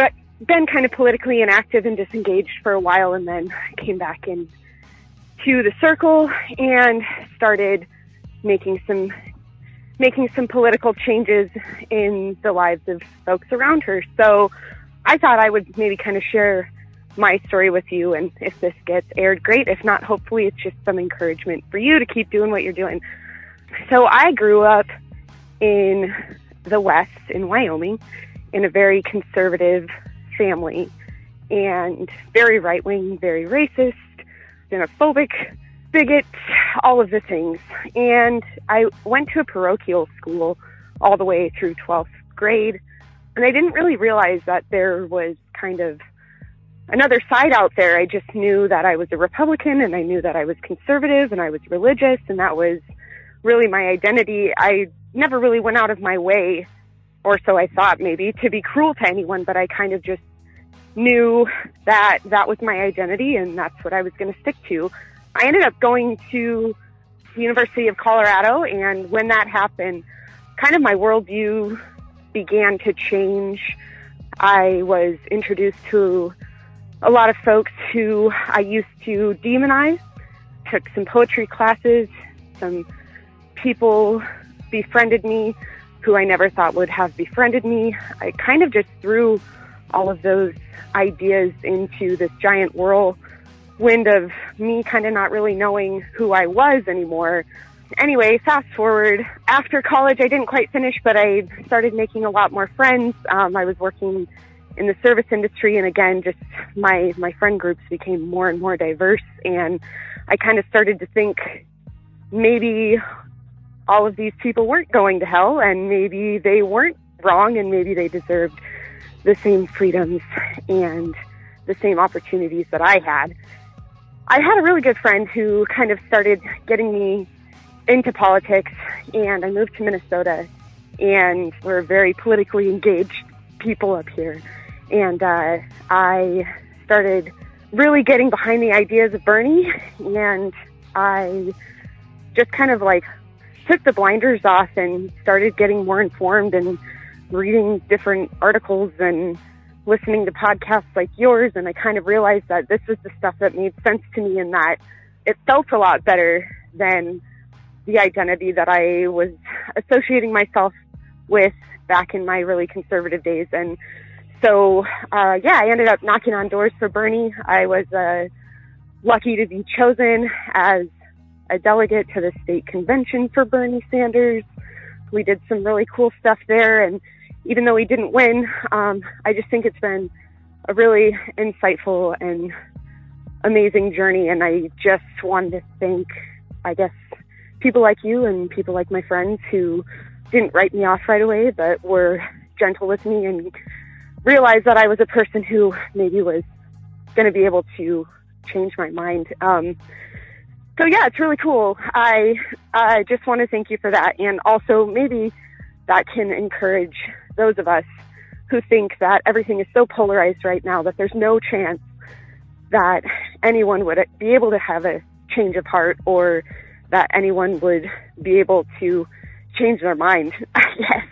been kind of politically inactive and disengaged for a while, and then came back and to the circle and started making some making some political changes in the lives of folks around her. So I thought I would maybe kind of share my story with you. And if this gets aired, great. If not, hopefully it's just some encouragement for you to keep doing what you're doing. So I grew up in the West, in Wyoming, in a very conservative family and very right wing, very racist, xenophobic, bigot, all of the things. And I went to a parochial school all the way through 12th grade. And I didn't really realize that there was kind of another side out there. I just knew that I was a Republican and I knew that I was conservative and I was religious and that was really my identity. I never really went out of my way, or so I thought maybe, to be cruel to anyone, but I kind of just knew that that was my identity and that's what I was going to stick to. I ended up going to the University of Colorado, and when that happened, kind of my worldview began to change. I was introduced to a lot of folks who I used to demonize, took some poetry classes, some people befriended me who I never thought would have befriended me. I kind of just threw all of those ideas into this giant whirlwind of me kind of not really knowing who I was anymore. Anyway, fast forward after college, I didn't quite finish, but I started making a lot more friends. Um, I was working in the service industry, and again, just my my friend groups became more and more diverse, and I kind of started to think maybe all of these people weren't going to hell, and maybe they weren't wrong, and maybe they deserved the same freedoms and the same opportunities that I had. I had a really good friend who kind of started getting me into politics, and I moved to Minnesota, and we're very politically engaged people up here. And uh, I started really getting behind the ideas of Bernie, and I just kind of like took the blinders off and started getting more informed and reading different articles and listening to podcasts like yours. And I kind of realized that this was the stuff that made sense to me and that it felt a lot better than the identity that I was associating myself with back in my really conservative days. And so, uh, yeah, I ended up knocking on doors for Bernie. I was uh, lucky to be chosen as a delegate to the state convention for Bernie Sanders. We did some really cool stuff there. And even though we didn't win, um, I just think it's been a really insightful and amazing journey. And I just wanted to thank, I guess, people like you and people like my friends who didn't write me off right away, but were gentle with me and realized that I was a person who maybe was going to be able to change my mind. Um, so yeah, it's really cool. I I just want to thank you for that, and also maybe that can encourage those of us who think that everything is so polarized right now that there's no chance that anyone would be able to have a change of heart or that anyone would be able to change their mind. yes,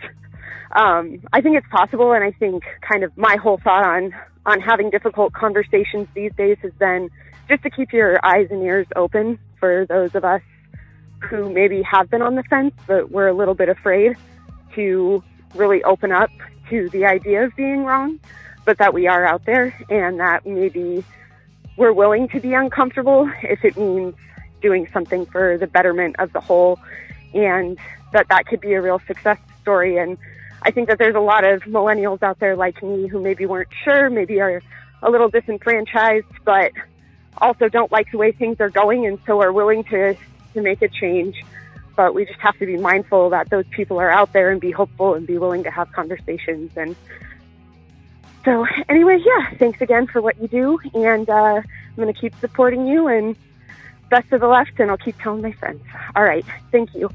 um, I think it's possible, and I think kind of my whole thought on on having difficult conversations these days has been just to keep your eyes and ears open for those of us who maybe have been on the fence, but we're a little bit afraid to really open up to the idea of being wrong, but that we are out there and that maybe we're willing to be uncomfortable if it means doing something for the betterment of the whole and that that could be a real success story. And I think that there's a lot of millennials out there like me who maybe weren't sure, maybe are a little disenfranchised, but also don't like the way things are going and so are willing to, to make a change. But we just have to be mindful that those people are out there and be hopeful and be willing to have conversations. And so, anyway, yeah, thanks again for what you do. And uh, I'm going to keep supporting you and best of the left, and I'll keep telling my friends. All right. Thank you.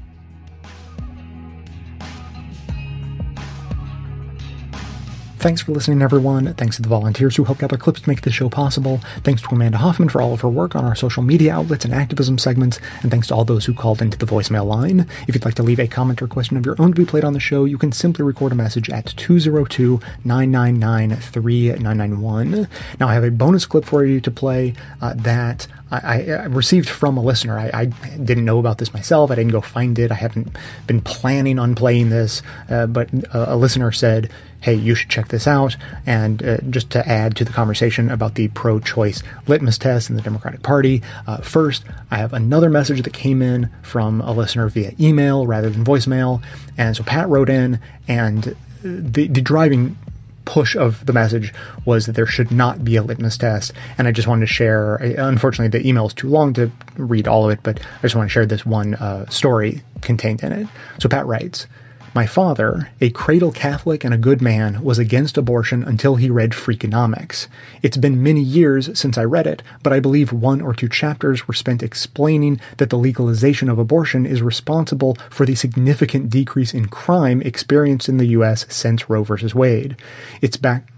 Thanks for listening, everyone. Thanks to the volunteers who helped gather clips to make this show possible. Thanks to Amanda Hoffman for all of her work on our social media outlets and activism segments. And thanks to all those who called into the voicemail line. If you'd like to leave a comment or question of your own to be played on the show, you can simply record a message at 202 999 3991. Now, I have a bonus clip for you to play uh, that I, I, received from a listener. I, I, didn't know about this myself. I didn't go find it. I haven't been planning on playing this, uh, but a, a listener said, hey, you should check this out. And uh, just to add to the conversation about the pro choice litmus test in the Democratic Party, uh, first, I have another message that came in from a listener via email rather than voicemail. And so Pat wrote in, and the, the driving push of the message was that there should not be a litmus test. And I just wanted to share, unfortunately, the email is too long to read all of it, but I just want to share this one uh, story contained in it. So Pat writes, my father, a cradle Catholic and a good man, was against abortion until he read Freakonomics. It's been many years since I read it, but I believe one or two chapters were spent explaining that the legalization of abortion is responsible for the significant decrease in crime experienced in the U.S. since Roe v. Wade. It's back.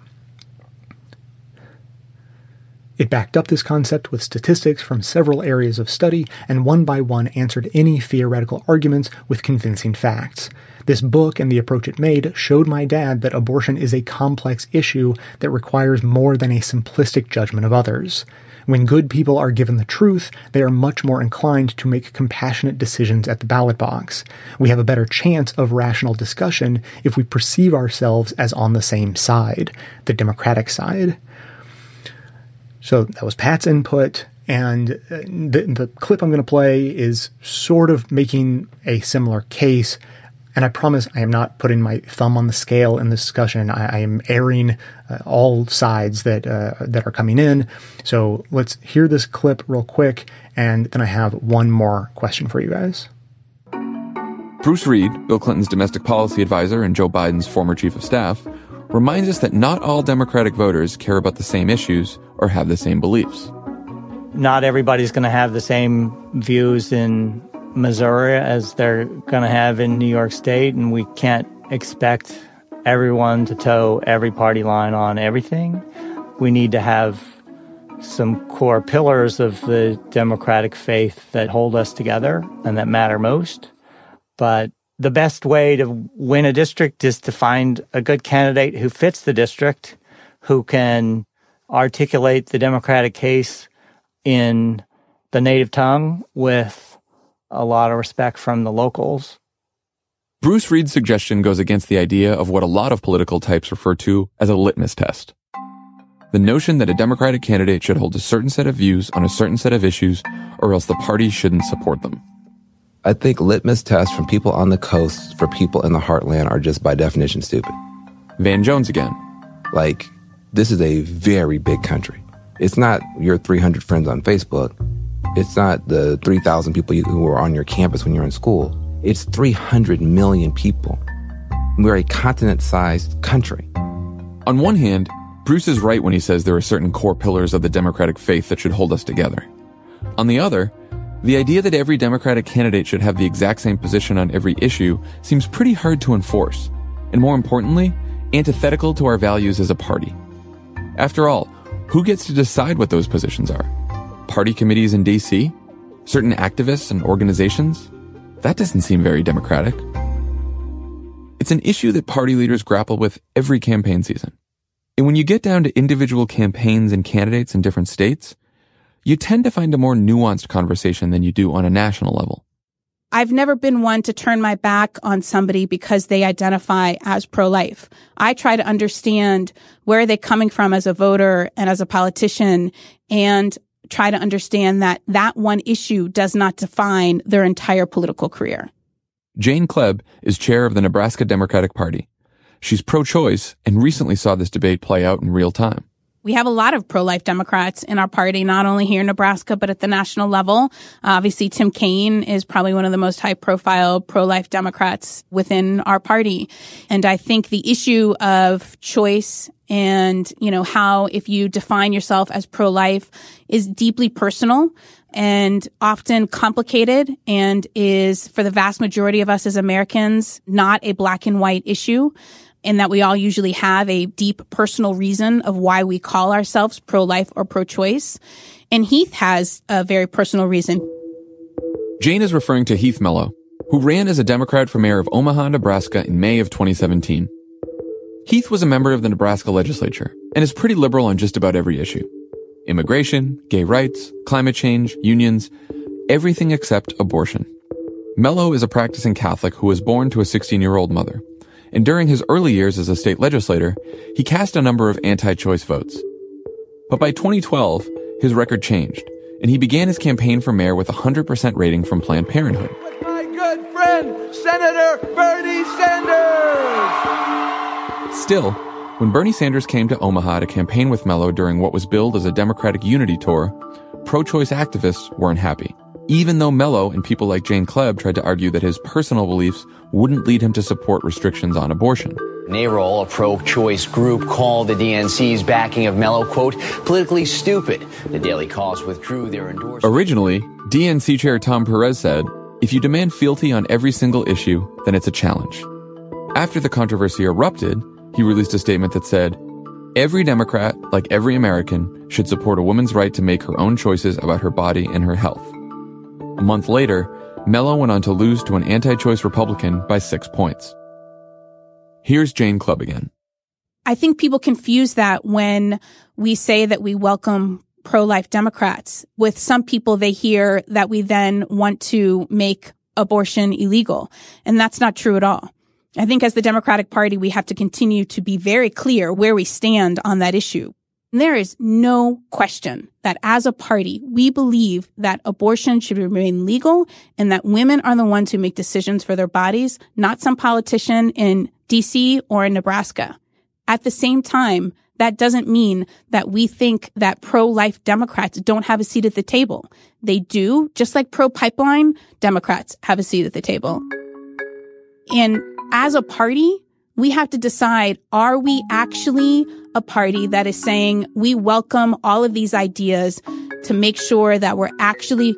It backed up this concept with statistics from several areas of study and one by one answered any theoretical arguments with convincing facts. This book and the approach it made showed my dad that abortion is a complex issue that requires more than a simplistic judgment of others. When good people are given the truth, they are much more inclined to make compassionate decisions at the ballot box. We have a better chance of rational discussion if we perceive ourselves as on the same side, the Democratic side. So that was Pat's input. And uh, the, the clip I'm going to play is sort of making a similar case and I promise I am not putting my thumb on the scale in this discussion. I, I am airing uh, all sides that uh, that are coming in. So let's hear this clip real quick, and then I have one more question for you guys. Bruce Reed, Bill Clinton's domestic policy advisor and Joe Biden's former chief of staff, reminds us that not all Democratic voters care about the same issues or have the same beliefs. Not everybody's going to have the same views in Missouri as they're going to have in New York State, and we can't expect everyone to toe every party line on everything. We need to have some core pillars of the democratic faith that hold us together and that matter most. But the best way to win a district is to find a good candidate who fits the district, who can articulate the democratic case in the native tongue with a lot of respect from the locals. Bruce Reed's suggestion goes against the idea of what a lot of political types refer to as a litmus test. The notion that a Democratic candidate should hold a certain set of views on a certain set of issues, or else the party shouldn't support them. I think litmus tests from people on the coast for people in the heartland are just by definition stupid. Van Jones again. Like, this is a very big country. It's not your 300 friends on Facebook. It's not the 3,000 people who are on your campus when you're in school. It's 300 million people. We're a continent sized country. On one hand, Bruce is right when he says there are certain core pillars of the Democratic faith that should hold us together. On the other, the idea that every Democratic candidate should have the exact same position on every issue seems pretty hard to enforce, and more importantly, antithetical to our values as a party. After all, who gets to decide what those positions are? Party committees in DC? Certain activists and organizations? That doesn't seem very democratic. It's an issue that party leaders grapple with every campaign season. And when you get down to individual campaigns and candidates in different states, you tend to find a more nuanced conversation than you do on a national level. I've never been one to turn my back on somebody because they identify as pro life. I try to understand where are they coming from as a voter and as a politician. And try to understand that that one issue does not define their entire political career. Jane Kleeb is chair of the Nebraska Democratic Party. She's pro choice and recently saw this debate play out in real time. We have a lot of pro-life Democrats in our party, not only here in Nebraska, but at the national level. obviously, Tim Kaine is probably one of the most high-profile pro-life Democrats within our party. And I think the issue of choice and, you know, how if you define yourself as pro-life is deeply personal and often complicated and is for the vast majority of us as Americans not a black and white issue and that we all usually have a deep personal reason of why we call ourselves pro-life or pro-choice. And Heath has a very personal reason. Jane is referring to Heath Mello, who ran as a Democrat for mayor of Omaha, Nebraska in May of 2017. Heath was a member of the Nebraska legislature and is pretty liberal on just about every issue. Immigration, gay rights, climate change, unions, everything except abortion. Mello is a practicing Catholic who was born to a 16 year old mother. And during his early years as a state legislator, he cast a number of anti-choice votes. But by 2012, his record changed, and he began his campaign for mayor with a 100% rating from Planned Parenthood. With My good friend, Senator Bernie Sanders! Still, when Bernie Sanders came to Omaha to campaign with Mello during what was billed as a Democratic unity tour, pro-choice activists weren't happy. Even though Mello and people like Jane Kleeb tried to argue that his personal beliefs wouldn't lead him to support restrictions on abortion. NARAL, a pro-choice group, called the DNC's backing of Mello, quote, politically stupid. The Daily Kos withdrew their endorsement. Originally, DNC Chair Tom Perez said, if you demand fealty on every single issue, then it's a challenge. After the controversy erupted, he released a statement that said, Every Democrat, like every American, should support a woman's right to make her own choices about her body and her health. A month later, Mello went on to lose to an anti-choice Republican by six points. Here's Jane Kleeb again. I think people confuse that when we say that we welcome pro-life Democrats. With some people, they hear that we then want to make abortion illegal. And that's not true at all. I think as the Democratic Party, we have to continue to be very clear where we stand on that issue. There is no question that as a party, we believe that abortion should remain legal and that women are the ones who make decisions for their bodies, not some politician in DC or in Nebraska. At the same time, that doesn't mean that we think that pro-life Democrats don't have a seat at the table. They do, just like pro-pipeline Democrats have a seat at the table. And as a party, we have to decide, are we actually a party that is saying we welcome all of these ideas to make sure that we're actually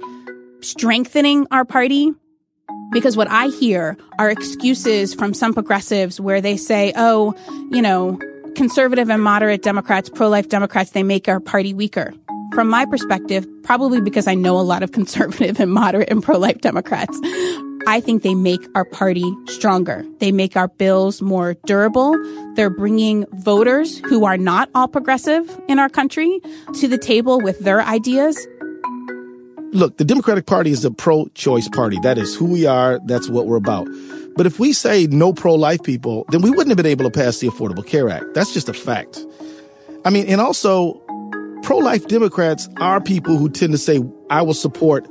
strengthening our party? Because what I hear are excuses from some progressives where they say, oh, you know, conservative and moderate Democrats, pro-life Democrats, they make our party weaker. From my perspective, probably because I know a lot of conservative and moderate and pro-life Democrats, I think they make our party stronger. They make our bills more durable. They're bringing voters who are not all progressive in our country to the table with their ideas. Look, the Democratic Party is a pro-choice party. That is who we are. That's what we're about. But if we say no pro-life people, then we wouldn't have been able to pass the Affordable Care Act. That's just a fact. I mean, and also pro-life Democrats are people who tend to say, I will support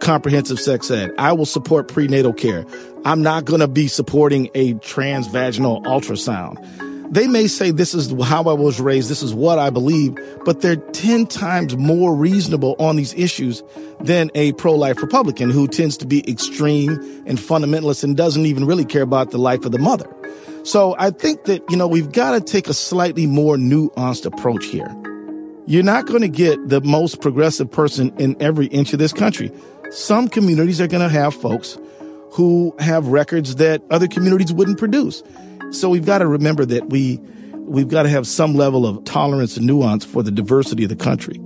comprehensive sex ed. I will support prenatal care. I'm not going to be supporting a transvaginal ultrasound. They may say this is how I was raised, this is what I believe, but they're 10 times more reasonable on these issues than a pro-life Republican who tends to be extreme and fundamentalist and doesn't even really care about the life of the mother. So I think that, you know, we've got to take a slightly more nuanced approach here. You're not going to get the most progressive person in every inch of this country. Some communities are going to have folks who have records that other communities wouldn't produce. So we've got to remember that we we've got to have some level of tolerance and nuance for the diversity of the country.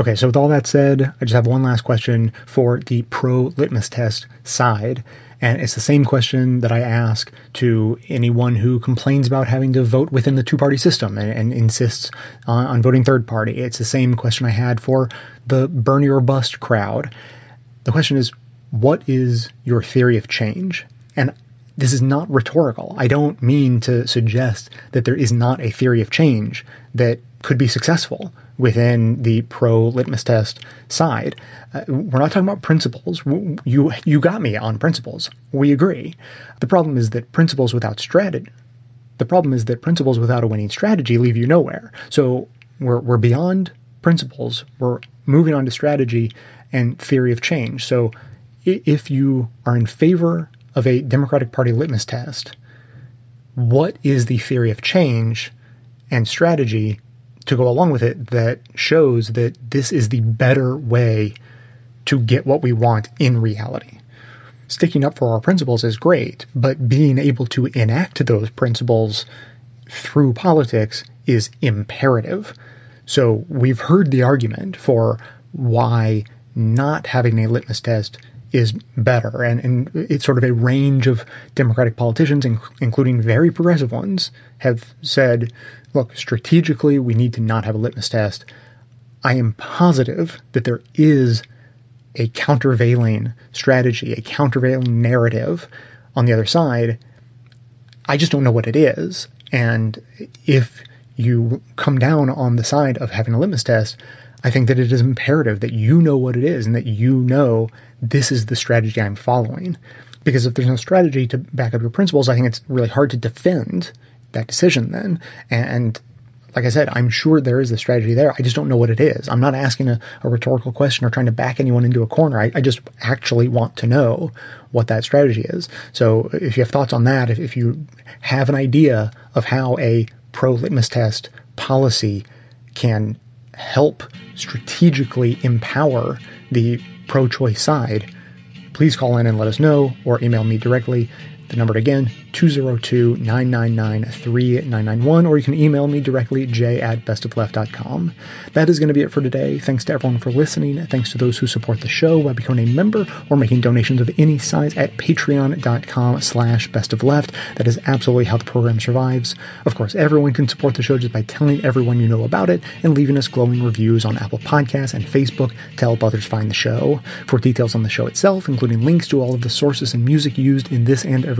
Okay, so with all that said, I just have one last question for the pro litmus test side. And it's the same question that I ask to anyone who complains about having to vote within the two party system and, and insists on, on, voting third party. It's the same question I had for the Bernie or bust crowd. The question is, what is your theory of change? And this is not rhetorical. I don't mean to suggest that there is not a theory of change that could be successful within the pro litmus test side. Uh, we're not talking about principles. You you got me on principles. We agree. The problem is that principles without strategy. The problem is that principles without a winning strategy leave you nowhere. So we're we're beyond principles. We're moving on to strategy and theory of change. So if you are in favor of a Democratic Party litmus test, what is the theory of change and strategy to go along with it that shows that this is the better way to get what we want in reality. Sticking up for our principles is great, but being able to enact those principles through politics is imperative. So we've heard the argument for why not having a litmus test is better. And, and it's sort of a range of Democratic politicians, including very progressive ones, have said look, strategically, we need to not have a litmus test. I am positive that there is a countervailing strategy, a countervailing narrative on the other side. I just don't know what it is. And if you come down on the side of having a litmus test, I think that it is imperative that you know what it is and that you know this is the strategy I'm following. Because if there's no strategy to back up your principles, I think it's really hard to defend that decision then. And like I said, I'm sure there is a strategy there. I just don't know what it is. I'm not asking a, a rhetorical question or trying to back anyone into a corner. I, I, just actually want to know what that strategy is. So if you have thoughts on that, if, if you have an idea of how a pro litmus test policy can help strategically empower the pro choice side, please call in and let us know or email me directly. The number again, 202 999 3991, or you can email me directly, j at bestofleft.com. That is going to be it for today. Thanks to everyone for listening. Thanks to those who support the show by becoming a member or making donations of any size at patreon.com slash bestofleft. That is absolutely how the program survives. Of course, everyone can support the show just by telling everyone you know about it and leaving us glowing reviews on Apple Podcasts and Facebook to help others find the show. For details on the show itself, including links to all of the sources and music used in this and every